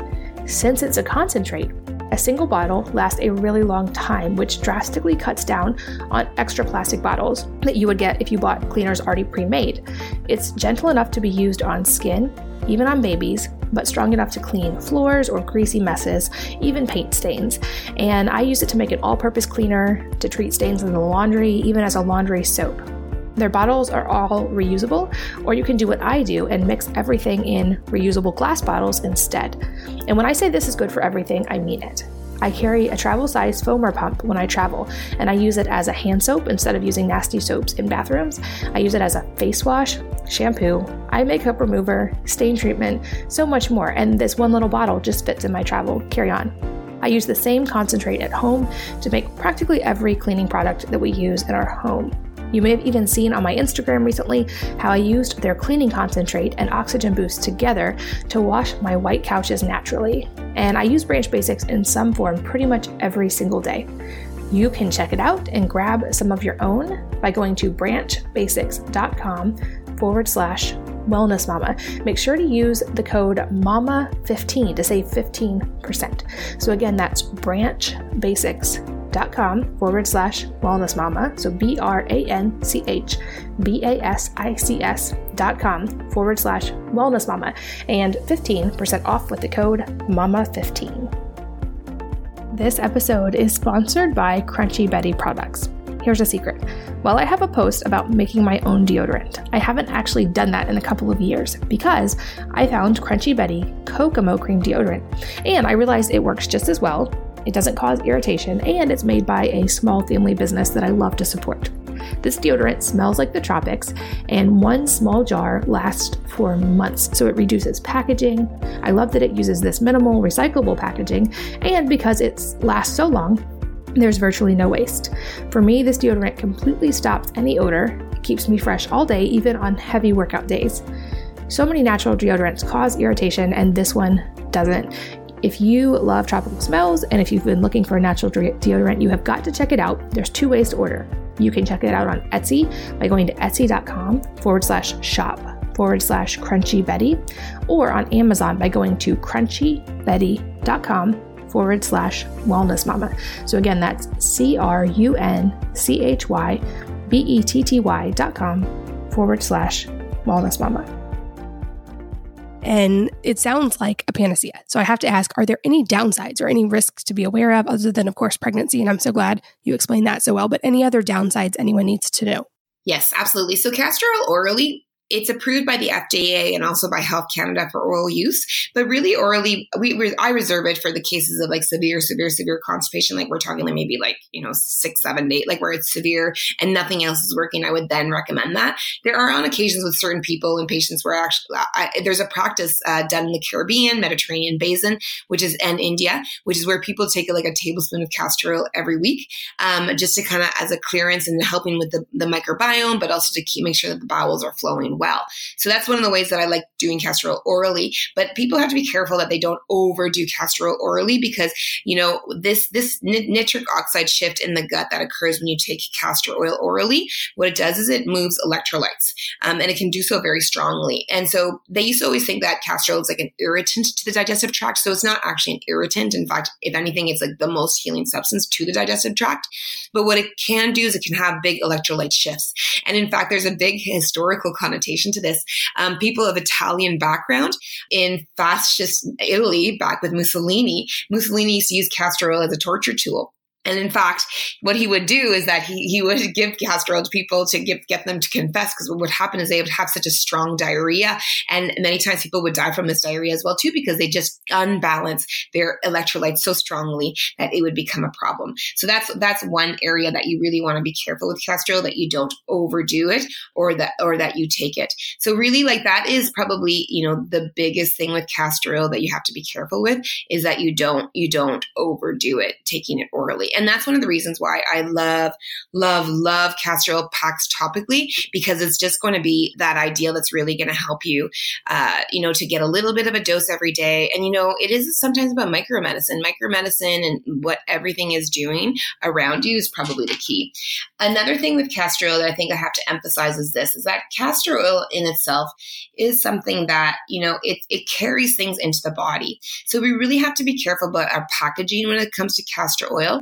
[SPEAKER 2] Since it's a concentrate, a single bottle lasts a really long time, which drastically cuts down on extra plastic bottles that you would get if you bought cleaners already pre made. It's gentle enough to be used on skin, even on babies, but strong enough to clean floors or greasy messes, even paint stains. And I use it to make an all purpose cleaner, to treat stains in the laundry, even as a laundry soap. Their bottles are all reusable, or you can do what I do and mix everything in reusable glass bottles instead. And when I say this is good for everything, I mean it. I carry a travel size foamer pump when I travel, and I use it as a hand soap instead of using nasty soaps in bathrooms. I use it as a face wash, shampoo, eye makeup remover, stain treatment, so much more, and this one little bottle just fits in my travel carry on. I use the same concentrate at home to make practically every cleaning product that we use in our home. You may have even seen on my Instagram recently how I used their cleaning concentrate and oxygen boost together to wash my white couches naturally. And I use Branch Basics in some form pretty much every single day. You can check it out and grab some of your own by going to branchbasics.com forward slash wellness mama. Make sure to use the code MAMA15 to save 15%. So again, that's branchbasics.com com forward slash wellness mama. So B R A N C H B A S I C S dot com forward slash wellness mama and 15% off with the code MAMA15. This episode is sponsored by Crunchy Betty Products. Here's a secret. While I have a post about making my own deodorant, I haven't actually done that in a couple of years because I found Crunchy Betty Kokomo Cream Deodorant and I realized it works just as well it doesn't cause irritation, and it's made by a small family business that I love to support. This deodorant smells like the tropics, and one small jar lasts for months, so it reduces packaging. I love that it uses this minimal recyclable packaging, and because it lasts so long, there's virtually no waste. For me, this deodorant completely stops any odor, it keeps me fresh all day, even on heavy workout days. So many natural deodorants cause irritation, and this one doesn't. If you love tropical smells and if you've been looking for a natural deodorant, you have got to check it out. There's two ways to order. You can check it out on Etsy by going to etsy.com forward slash shop forward slash crunchy Betty or on Amazon by going to crunchybetty.com forward slash wellness mama. So again, that's C R U N C H Y B E T T Y dot com forward slash wellness mama. And it sounds like a panacea. So I have to ask are there any downsides or any risks to be aware of, other than, of course, pregnancy? And I'm so glad you explained that so well, but any other downsides anyone needs to know?
[SPEAKER 3] Yes, absolutely. So castor oil orally it's approved by the FDA and also by Health Canada for oral use. But really, orally, we I reserve it for the cases of like severe, severe, severe constipation. Like we're talking like maybe like you know six, seven, eight, like where it's severe and nothing else is working. I would then recommend that. There are on occasions with certain people and patients where actually I, there's a practice uh, done in the Caribbean, Mediterranean basin, which is in India, which is where people take like a tablespoon of castor oil every week, um, just to kind of as a clearance and helping with the, the microbiome, but also to keep make sure that the bowels are flowing well. So that's one of the ways that I like doing castor oil orally. But people have to be careful that they don't overdo castor oil orally because, you know, this, this nitric oxide shift in the gut that occurs when you take castor oil orally, what it does is it moves electrolytes um, and it can do so very strongly. And so they used to always think that castor oil is like an irritant to the digestive tract. So it's not actually an irritant. In fact, if anything, it's like the most healing substance to the digestive tract. But what it can do is it can have big electrolyte shifts. And in fact, there's a big historical connotation to this. Um, people of Italian background in fascist Italy, back with Mussolini, Mussolini used to use castor oil as a torture tool. And in fact, what he would do is that he, he would give castor oil to people to give, get them to confess because what would happen is they would have such a strong diarrhea. And many times people would die from this diarrhea as well, too, because they just unbalance their electrolytes so strongly that it would become a problem. So that's, that's one area that you really want to be careful with castor oil that you don't overdo it or that, or that you take it. So really like that is probably, you know, the biggest thing with castor oil that you have to be careful with is that you don't, you don't overdo it taking it orally. And that's one of the reasons why I love, love, love castor oil packs topically because it's just going to be that ideal that's really going to help you, uh, you know, to get a little bit of a dose every day. And, you know, it is sometimes about micromedicine. Micromedicine and what everything is doing around you is probably the key. Another thing with castor oil that I think I have to emphasize is this, is that castor oil in itself is something that, you know, it, it carries things into the body. So we really have to be careful about our packaging when it comes to castor oil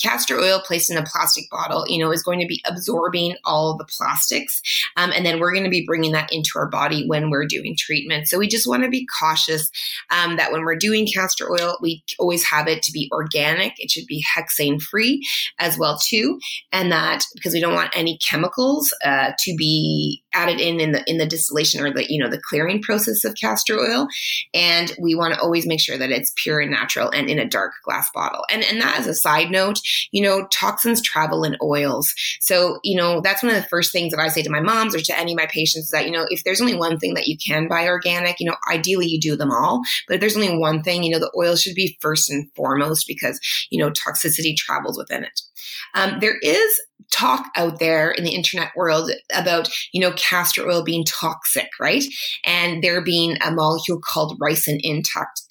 [SPEAKER 3] castor oil placed in a plastic bottle, you know, is going to be absorbing all the plastics. Um, and then we're going to be bringing that into our body when we're doing treatment. So we just want to be cautious um, that when we're doing castor oil, we always have it to be organic. It should be hexane free as well too. And that because we don't want any chemicals uh, to be added in in the in the distillation or the you know the clearing process of castor oil and we want to always make sure that it's pure and natural and in a dark glass bottle and and that as a side note you know toxins travel in oils so you know that's one of the first things that i say to my moms or to any of my patients is that you know if there's only one thing that you can buy organic you know ideally you do them all but if there's only one thing you know the oil should be first and foremost because you know toxicity travels within it um, there is talk out there in the internet world about, you know, castor oil being toxic, right? And there being a molecule called ricin in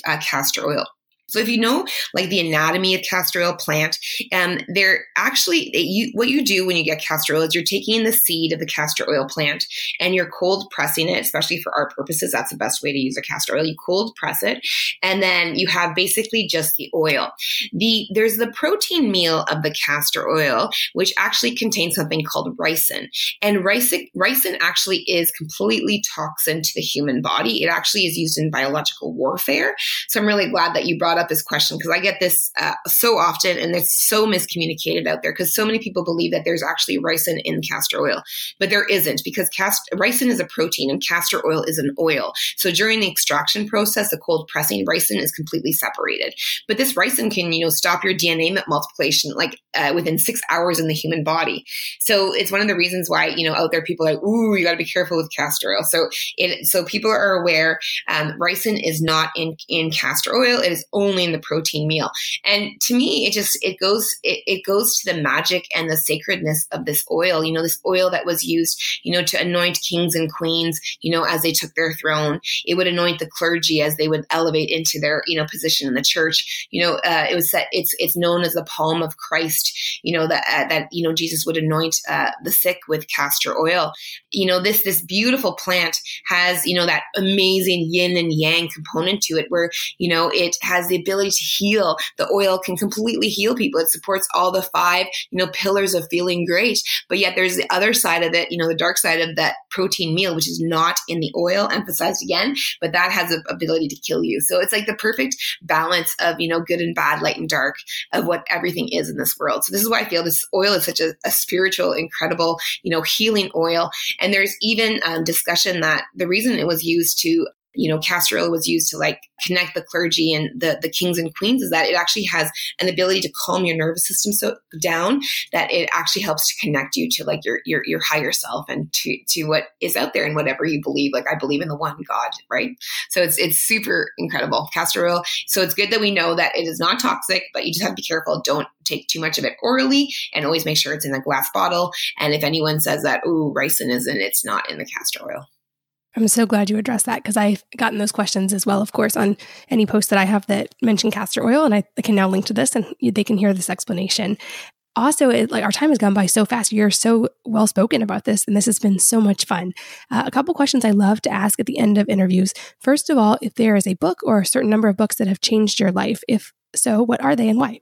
[SPEAKER 3] uh, castor oil. So if you know like the anatomy of castor oil plant, um, they're actually you, what you do when you get castor oil is you're taking the seed of the castor oil plant and you're cold pressing it, especially for our purposes. That's the best way to use a castor oil. You cold press it, and then you have basically just the oil. The there's the protein meal of the castor oil, which actually contains something called ricin, and ricin ricin actually is completely toxin to the human body. It actually is used in biological warfare. So I'm really glad that you brought brought up this question because I get this uh, so often and it's so miscommunicated out there because so many people believe that there's actually ricin in castor oil, but there isn't because cast- ricin is a protein and castor oil is an oil. So during the extraction process, the cold pressing, ricin is completely separated. But this ricin can, you know, stop your DNA multiplication like uh, within six hours in the human body. So it's one of the reasons why, you know, out there people are like, ooh, you got to be careful with castor oil. So it, so people are aware, um, ricin is not in, in castor oil. It is only in the protein meal. And to me, it just it goes it, it goes to the magic and the sacredness of this oil. You know, this oil that was used, you know, to anoint kings and queens, you know, as they took their throne. It would anoint the clergy as they would elevate into their, you know, position in the church. You know, uh, it was that it's it's known as the palm of Christ you know, that, uh, that, you know, Jesus would anoint uh, the sick with castor oil. You know, this, this beautiful plant has, you know, that amazing yin and yang component to it where, you know, it has the ability to heal. The oil can completely heal people. It supports all the five, you know, pillars of feeling great. But yet there's the other side of it, you know, the dark side of that protein meal, which is not in the oil, emphasized again, but that has the ability to kill you. So it's like the perfect balance of, you know, good and bad, light and dark of what everything is in this world. So this is why I feel this oil is such a, a spiritual, incredible, you know, healing oil. And there's even um, discussion that the reason it was used to you know, castor oil was used to like connect the clergy and the, the kings and queens is that it actually has an ability to calm your nervous system so down that it actually helps to connect you to like your, your, your higher self and to, to what is out there and whatever you believe. Like I believe in the one God, right? So it's, it's super incredible castor oil. So it's good that we know that it is not toxic, but you just have to be careful. Don't take too much of it orally and always make sure it's in a glass bottle. And if anyone says that, oh, ricin is in, it's not in the castor oil.
[SPEAKER 2] I'm so glad you addressed that because I've gotten those questions as well, of course, on any post that I have that mention castor oil. And I, can now link to this and they can hear this explanation. Also, it, like our time has gone by so fast. You're so well spoken about this, and this has been so much fun. Uh, a couple questions I love to ask at the end of interviews. First of all, if there is a book or a certain number of books that have changed your life, if so, what are they and why?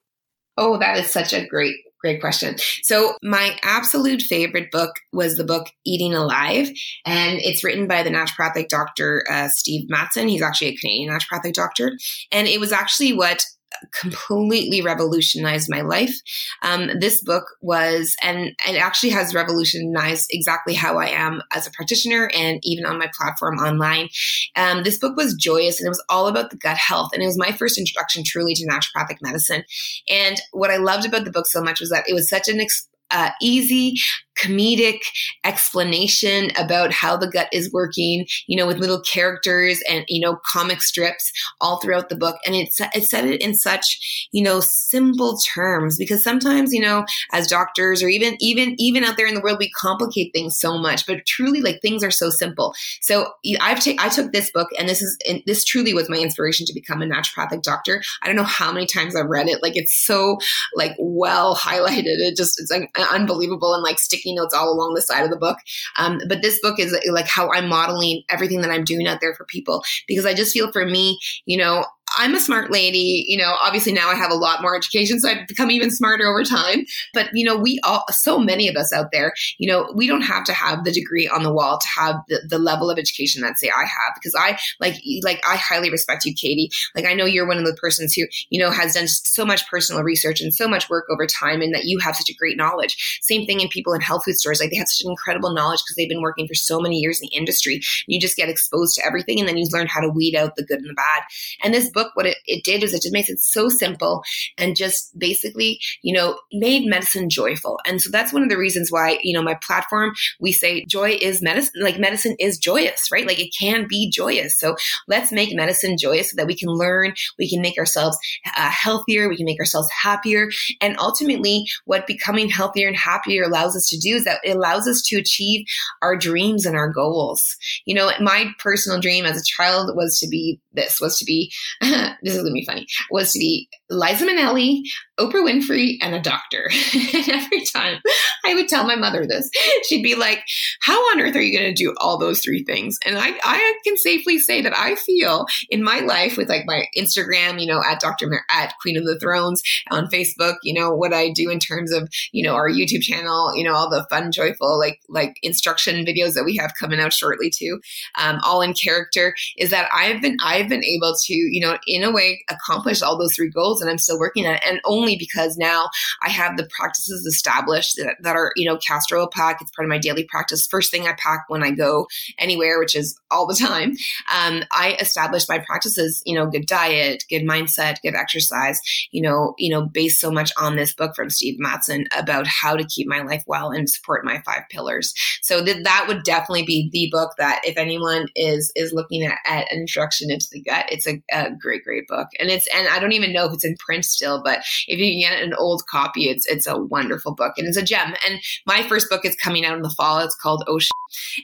[SPEAKER 3] Oh, that is such a great Great question. So, my absolute favorite book was the book Eating Alive, and it's written by the naturopathic doctor uh, Steve Matsen. He's actually a Canadian naturopathic doctor, and it was actually what completely revolutionized my life. Um, this book was, and it actually has revolutionized exactly how I am as a practitioner and even on my platform online. Um, this book was joyous and it was all about the gut health. And it was my first introduction truly to naturopathic medicine. And what I loved about the book so much was that it was such an ex- uh, easy, comedic explanation about how the gut is working, you know, with little characters and, you know, comic strips all throughout the book. And it's, it said it in such, you know, simple terms because sometimes, you know, as doctors or even, even, even out there in the world, we complicate things so much, but truly like things are so simple. So I've taken, I took this book and this is, and this truly was my inspiration to become a naturopathic doctor. I don't know how many times I've read it. Like it's so like well highlighted. It just, it's like unbelievable and like sticky notes all along the side of the book. Um, but this book is like how I'm modeling everything that I'm doing out there for people because I just feel for me, you know, I'm a smart lady. You know, obviously now I have a lot more education, so I've become even smarter over time. But, you know, we all, so many of us out there, you know, we don't have to have the degree on the wall to have the, the level of education that say I have because I like, like, I highly respect you, Katie. Like, I know you're one of the persons who, you know, has done so much personal research and so much work over time and that you have such a great knowledge. Same thing in people in health food stores. Like, they have such an incredible knowledge because they've been working for so many years in the industry. You just get exposed to everything and then you learn how to weed out the good and the bad. And this book, what it, it did is it just makes it so simple and just basically, you know, made medicine joyful. And so that's one of the reasons why, you know, my platform, we say joy is medicine, like medicine is joyous, right? Like it can be joyous. So let's make medicine joyous so that we can learn, we can make ourselves uh, healthier, we can make ourselves happier. And ultimately, what becoming healthier and happier allows us to do is that it allows us to achieve our dreams and our goals. You know, my personal dream as a child was to be this, was to be, this is gonna be funny, was to be Liza Minnelli, Oprah Winfrey, and a doctor. and every time I would tell my mother this, she'd be like, How on earth are you gonna do all those three things? And I, I can safely say that I feel in my life with like my Instagram, you know, at Dr. Mer- at Queen of the Thrones on Facebook, you know, what I do in terms of, you know, our YouTube channel, you know, all the fun, joyful, like like instruction videos that we have coming out shortly too, um, all in character, is that I've been I've been able to, you know, in a way accomplish all those three goals and I'm still working on it. And only because now I have the practices established that, that are, you know, castor oil pack. It's part of my daily practice. First thing I pack when I go anywhere, which is all the time. Um, I established my practices, you know, good diet, good mindset, good exercise, you know, you know, based so much on this book from Steve Matsen about how to keep my life well and support my five pillars. So th- that would definitely be the book that if anyone is is looking at, at introduction into the gut, it's a, a great, great book. And it's and I don't even know if it's in print still, but if you get an old copy, it's it's a wonderful book and it's a gem. And my first book is coming out in the fall. It's called Oh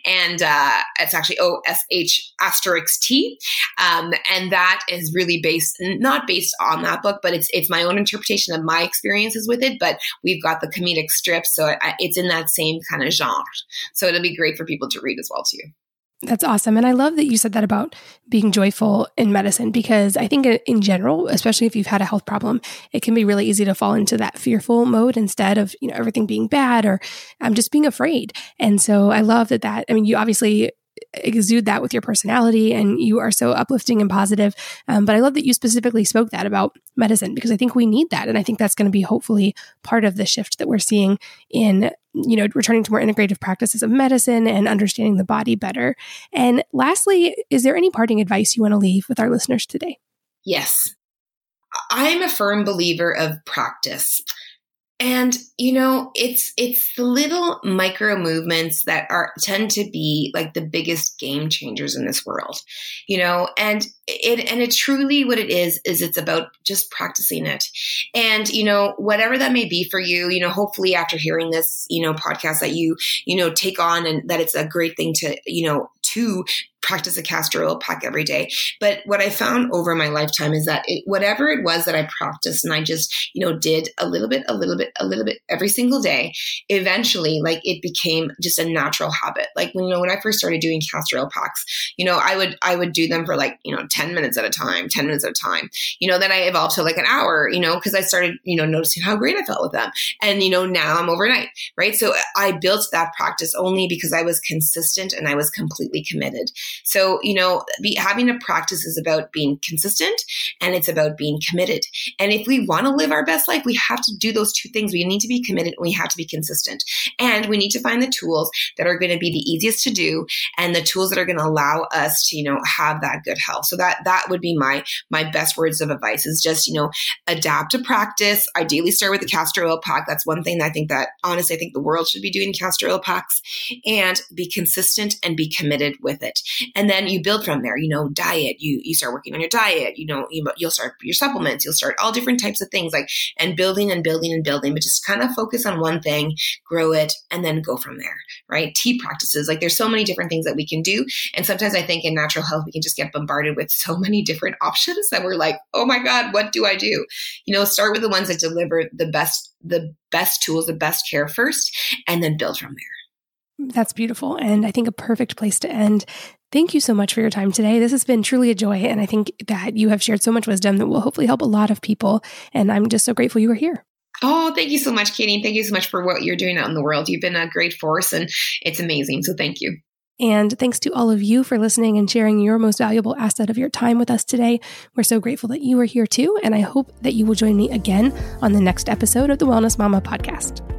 [SPEAKER 3] and uh, it's actually O S H asterisk T, um, and that is really based not based on that book, but it's it's my own interpretation of my experiences with it. But we've got the comedic strips, so it's in that same kind of genre. So it'll be great for people to read as well too.
[SPEAKER 4] That's awesome. And I love that you said that about being joyful in medicine because I think in general, especially if you've had a health problem, it can be really easy to fall into that fearful mode instead of, you know, everything being bad or um, just being afraid. And so I love that that, I mean, you obviously exude that with your personality and you are so uplifting and positive. Um, but I love that you specifically spoke that about medicine because I think we need that. And I think that's going to be hopefully part of the shift that we're seeing in you know, returning to more integrative practices of medicine and understanding the body better. And lastly, is there any parting advice you want to leave with our listeners today?
[SPEAKER 3] Yes. I'm a firm believer of practice. And you know, it's it's the little micro movements that are tend to be like the biggest game changers in this world. You know, and it and it truly what it is is it's about just practicing it. And you know, whatever that may be for you, you know, hopefully after hearing this, you know, podcast that you, you know, take on and that it's a great thing to, you know, to practice a castor oil pack every day. But what I found over my lifetime is that it, whatever it was that I practiced and I just, you know, did a little bit, a little bit, a little bit every single day, eventually, like it became just a natural habit. Like when, you know, when I first started doing castor oil packs, you know, I would, I would do them for like, you know, 10 minutes at a time, 10 minutes at a time. You know, then I evolved to like an hour, you know, because I started, you know, noticing how great I felt with them. And, you know, now I'm overnight, right? So I built that practice only because I was consistent and I was completely committed. So, you know, be, having a practice is about being consistent and it's about being committed. And if we want to live our best life, we have to do those two things. We need to be committed and we have to be consistent. And we need to find the tools that are going to be the easiest to do and the tools that are going to allow us to, you know, have that good health. So that, that would be my, my best words of advice is just, you know, adapt to practice. Ideally start with the castor oil pack. That's one thing that I think that honestly, I think the world should be doing castor oil packs and be consistent and be committed with it and then you build from there you know diet you you start working on your diet you know you, you'll start your supplements you'll start all different types of things like and building and building and building but just kind of focus on one thing grow it and then go from there right? Tea practices like there's so many different things that we can do and sometimes i think in natural health we can just get bombarded with so many different options that we're like oh my god what do i do? You know start with the ones that deliver the best the best tools the best care first and then build from there
[SPEAKER 4] that's beautiful. And I think a perfect place to end. Thank you so much for your time today. This has been truly a joy. And I think that you have shared so much wisdom that will hopefully help a lot of people. And I'm just so grateful you were here.
[SPEAKER 3] Oh, thank you so much, Katie. Thank you so much for what you're doing out in the world. You've been a great force and it's amazing. So thank you.
[SPEAKER 4] And thanks to all of you for listening and sharing your most valuable asset of your time with us today. We're so grateful that you are here too. And I hope that you will join me again on the next episode of the Wellness Mama podcast.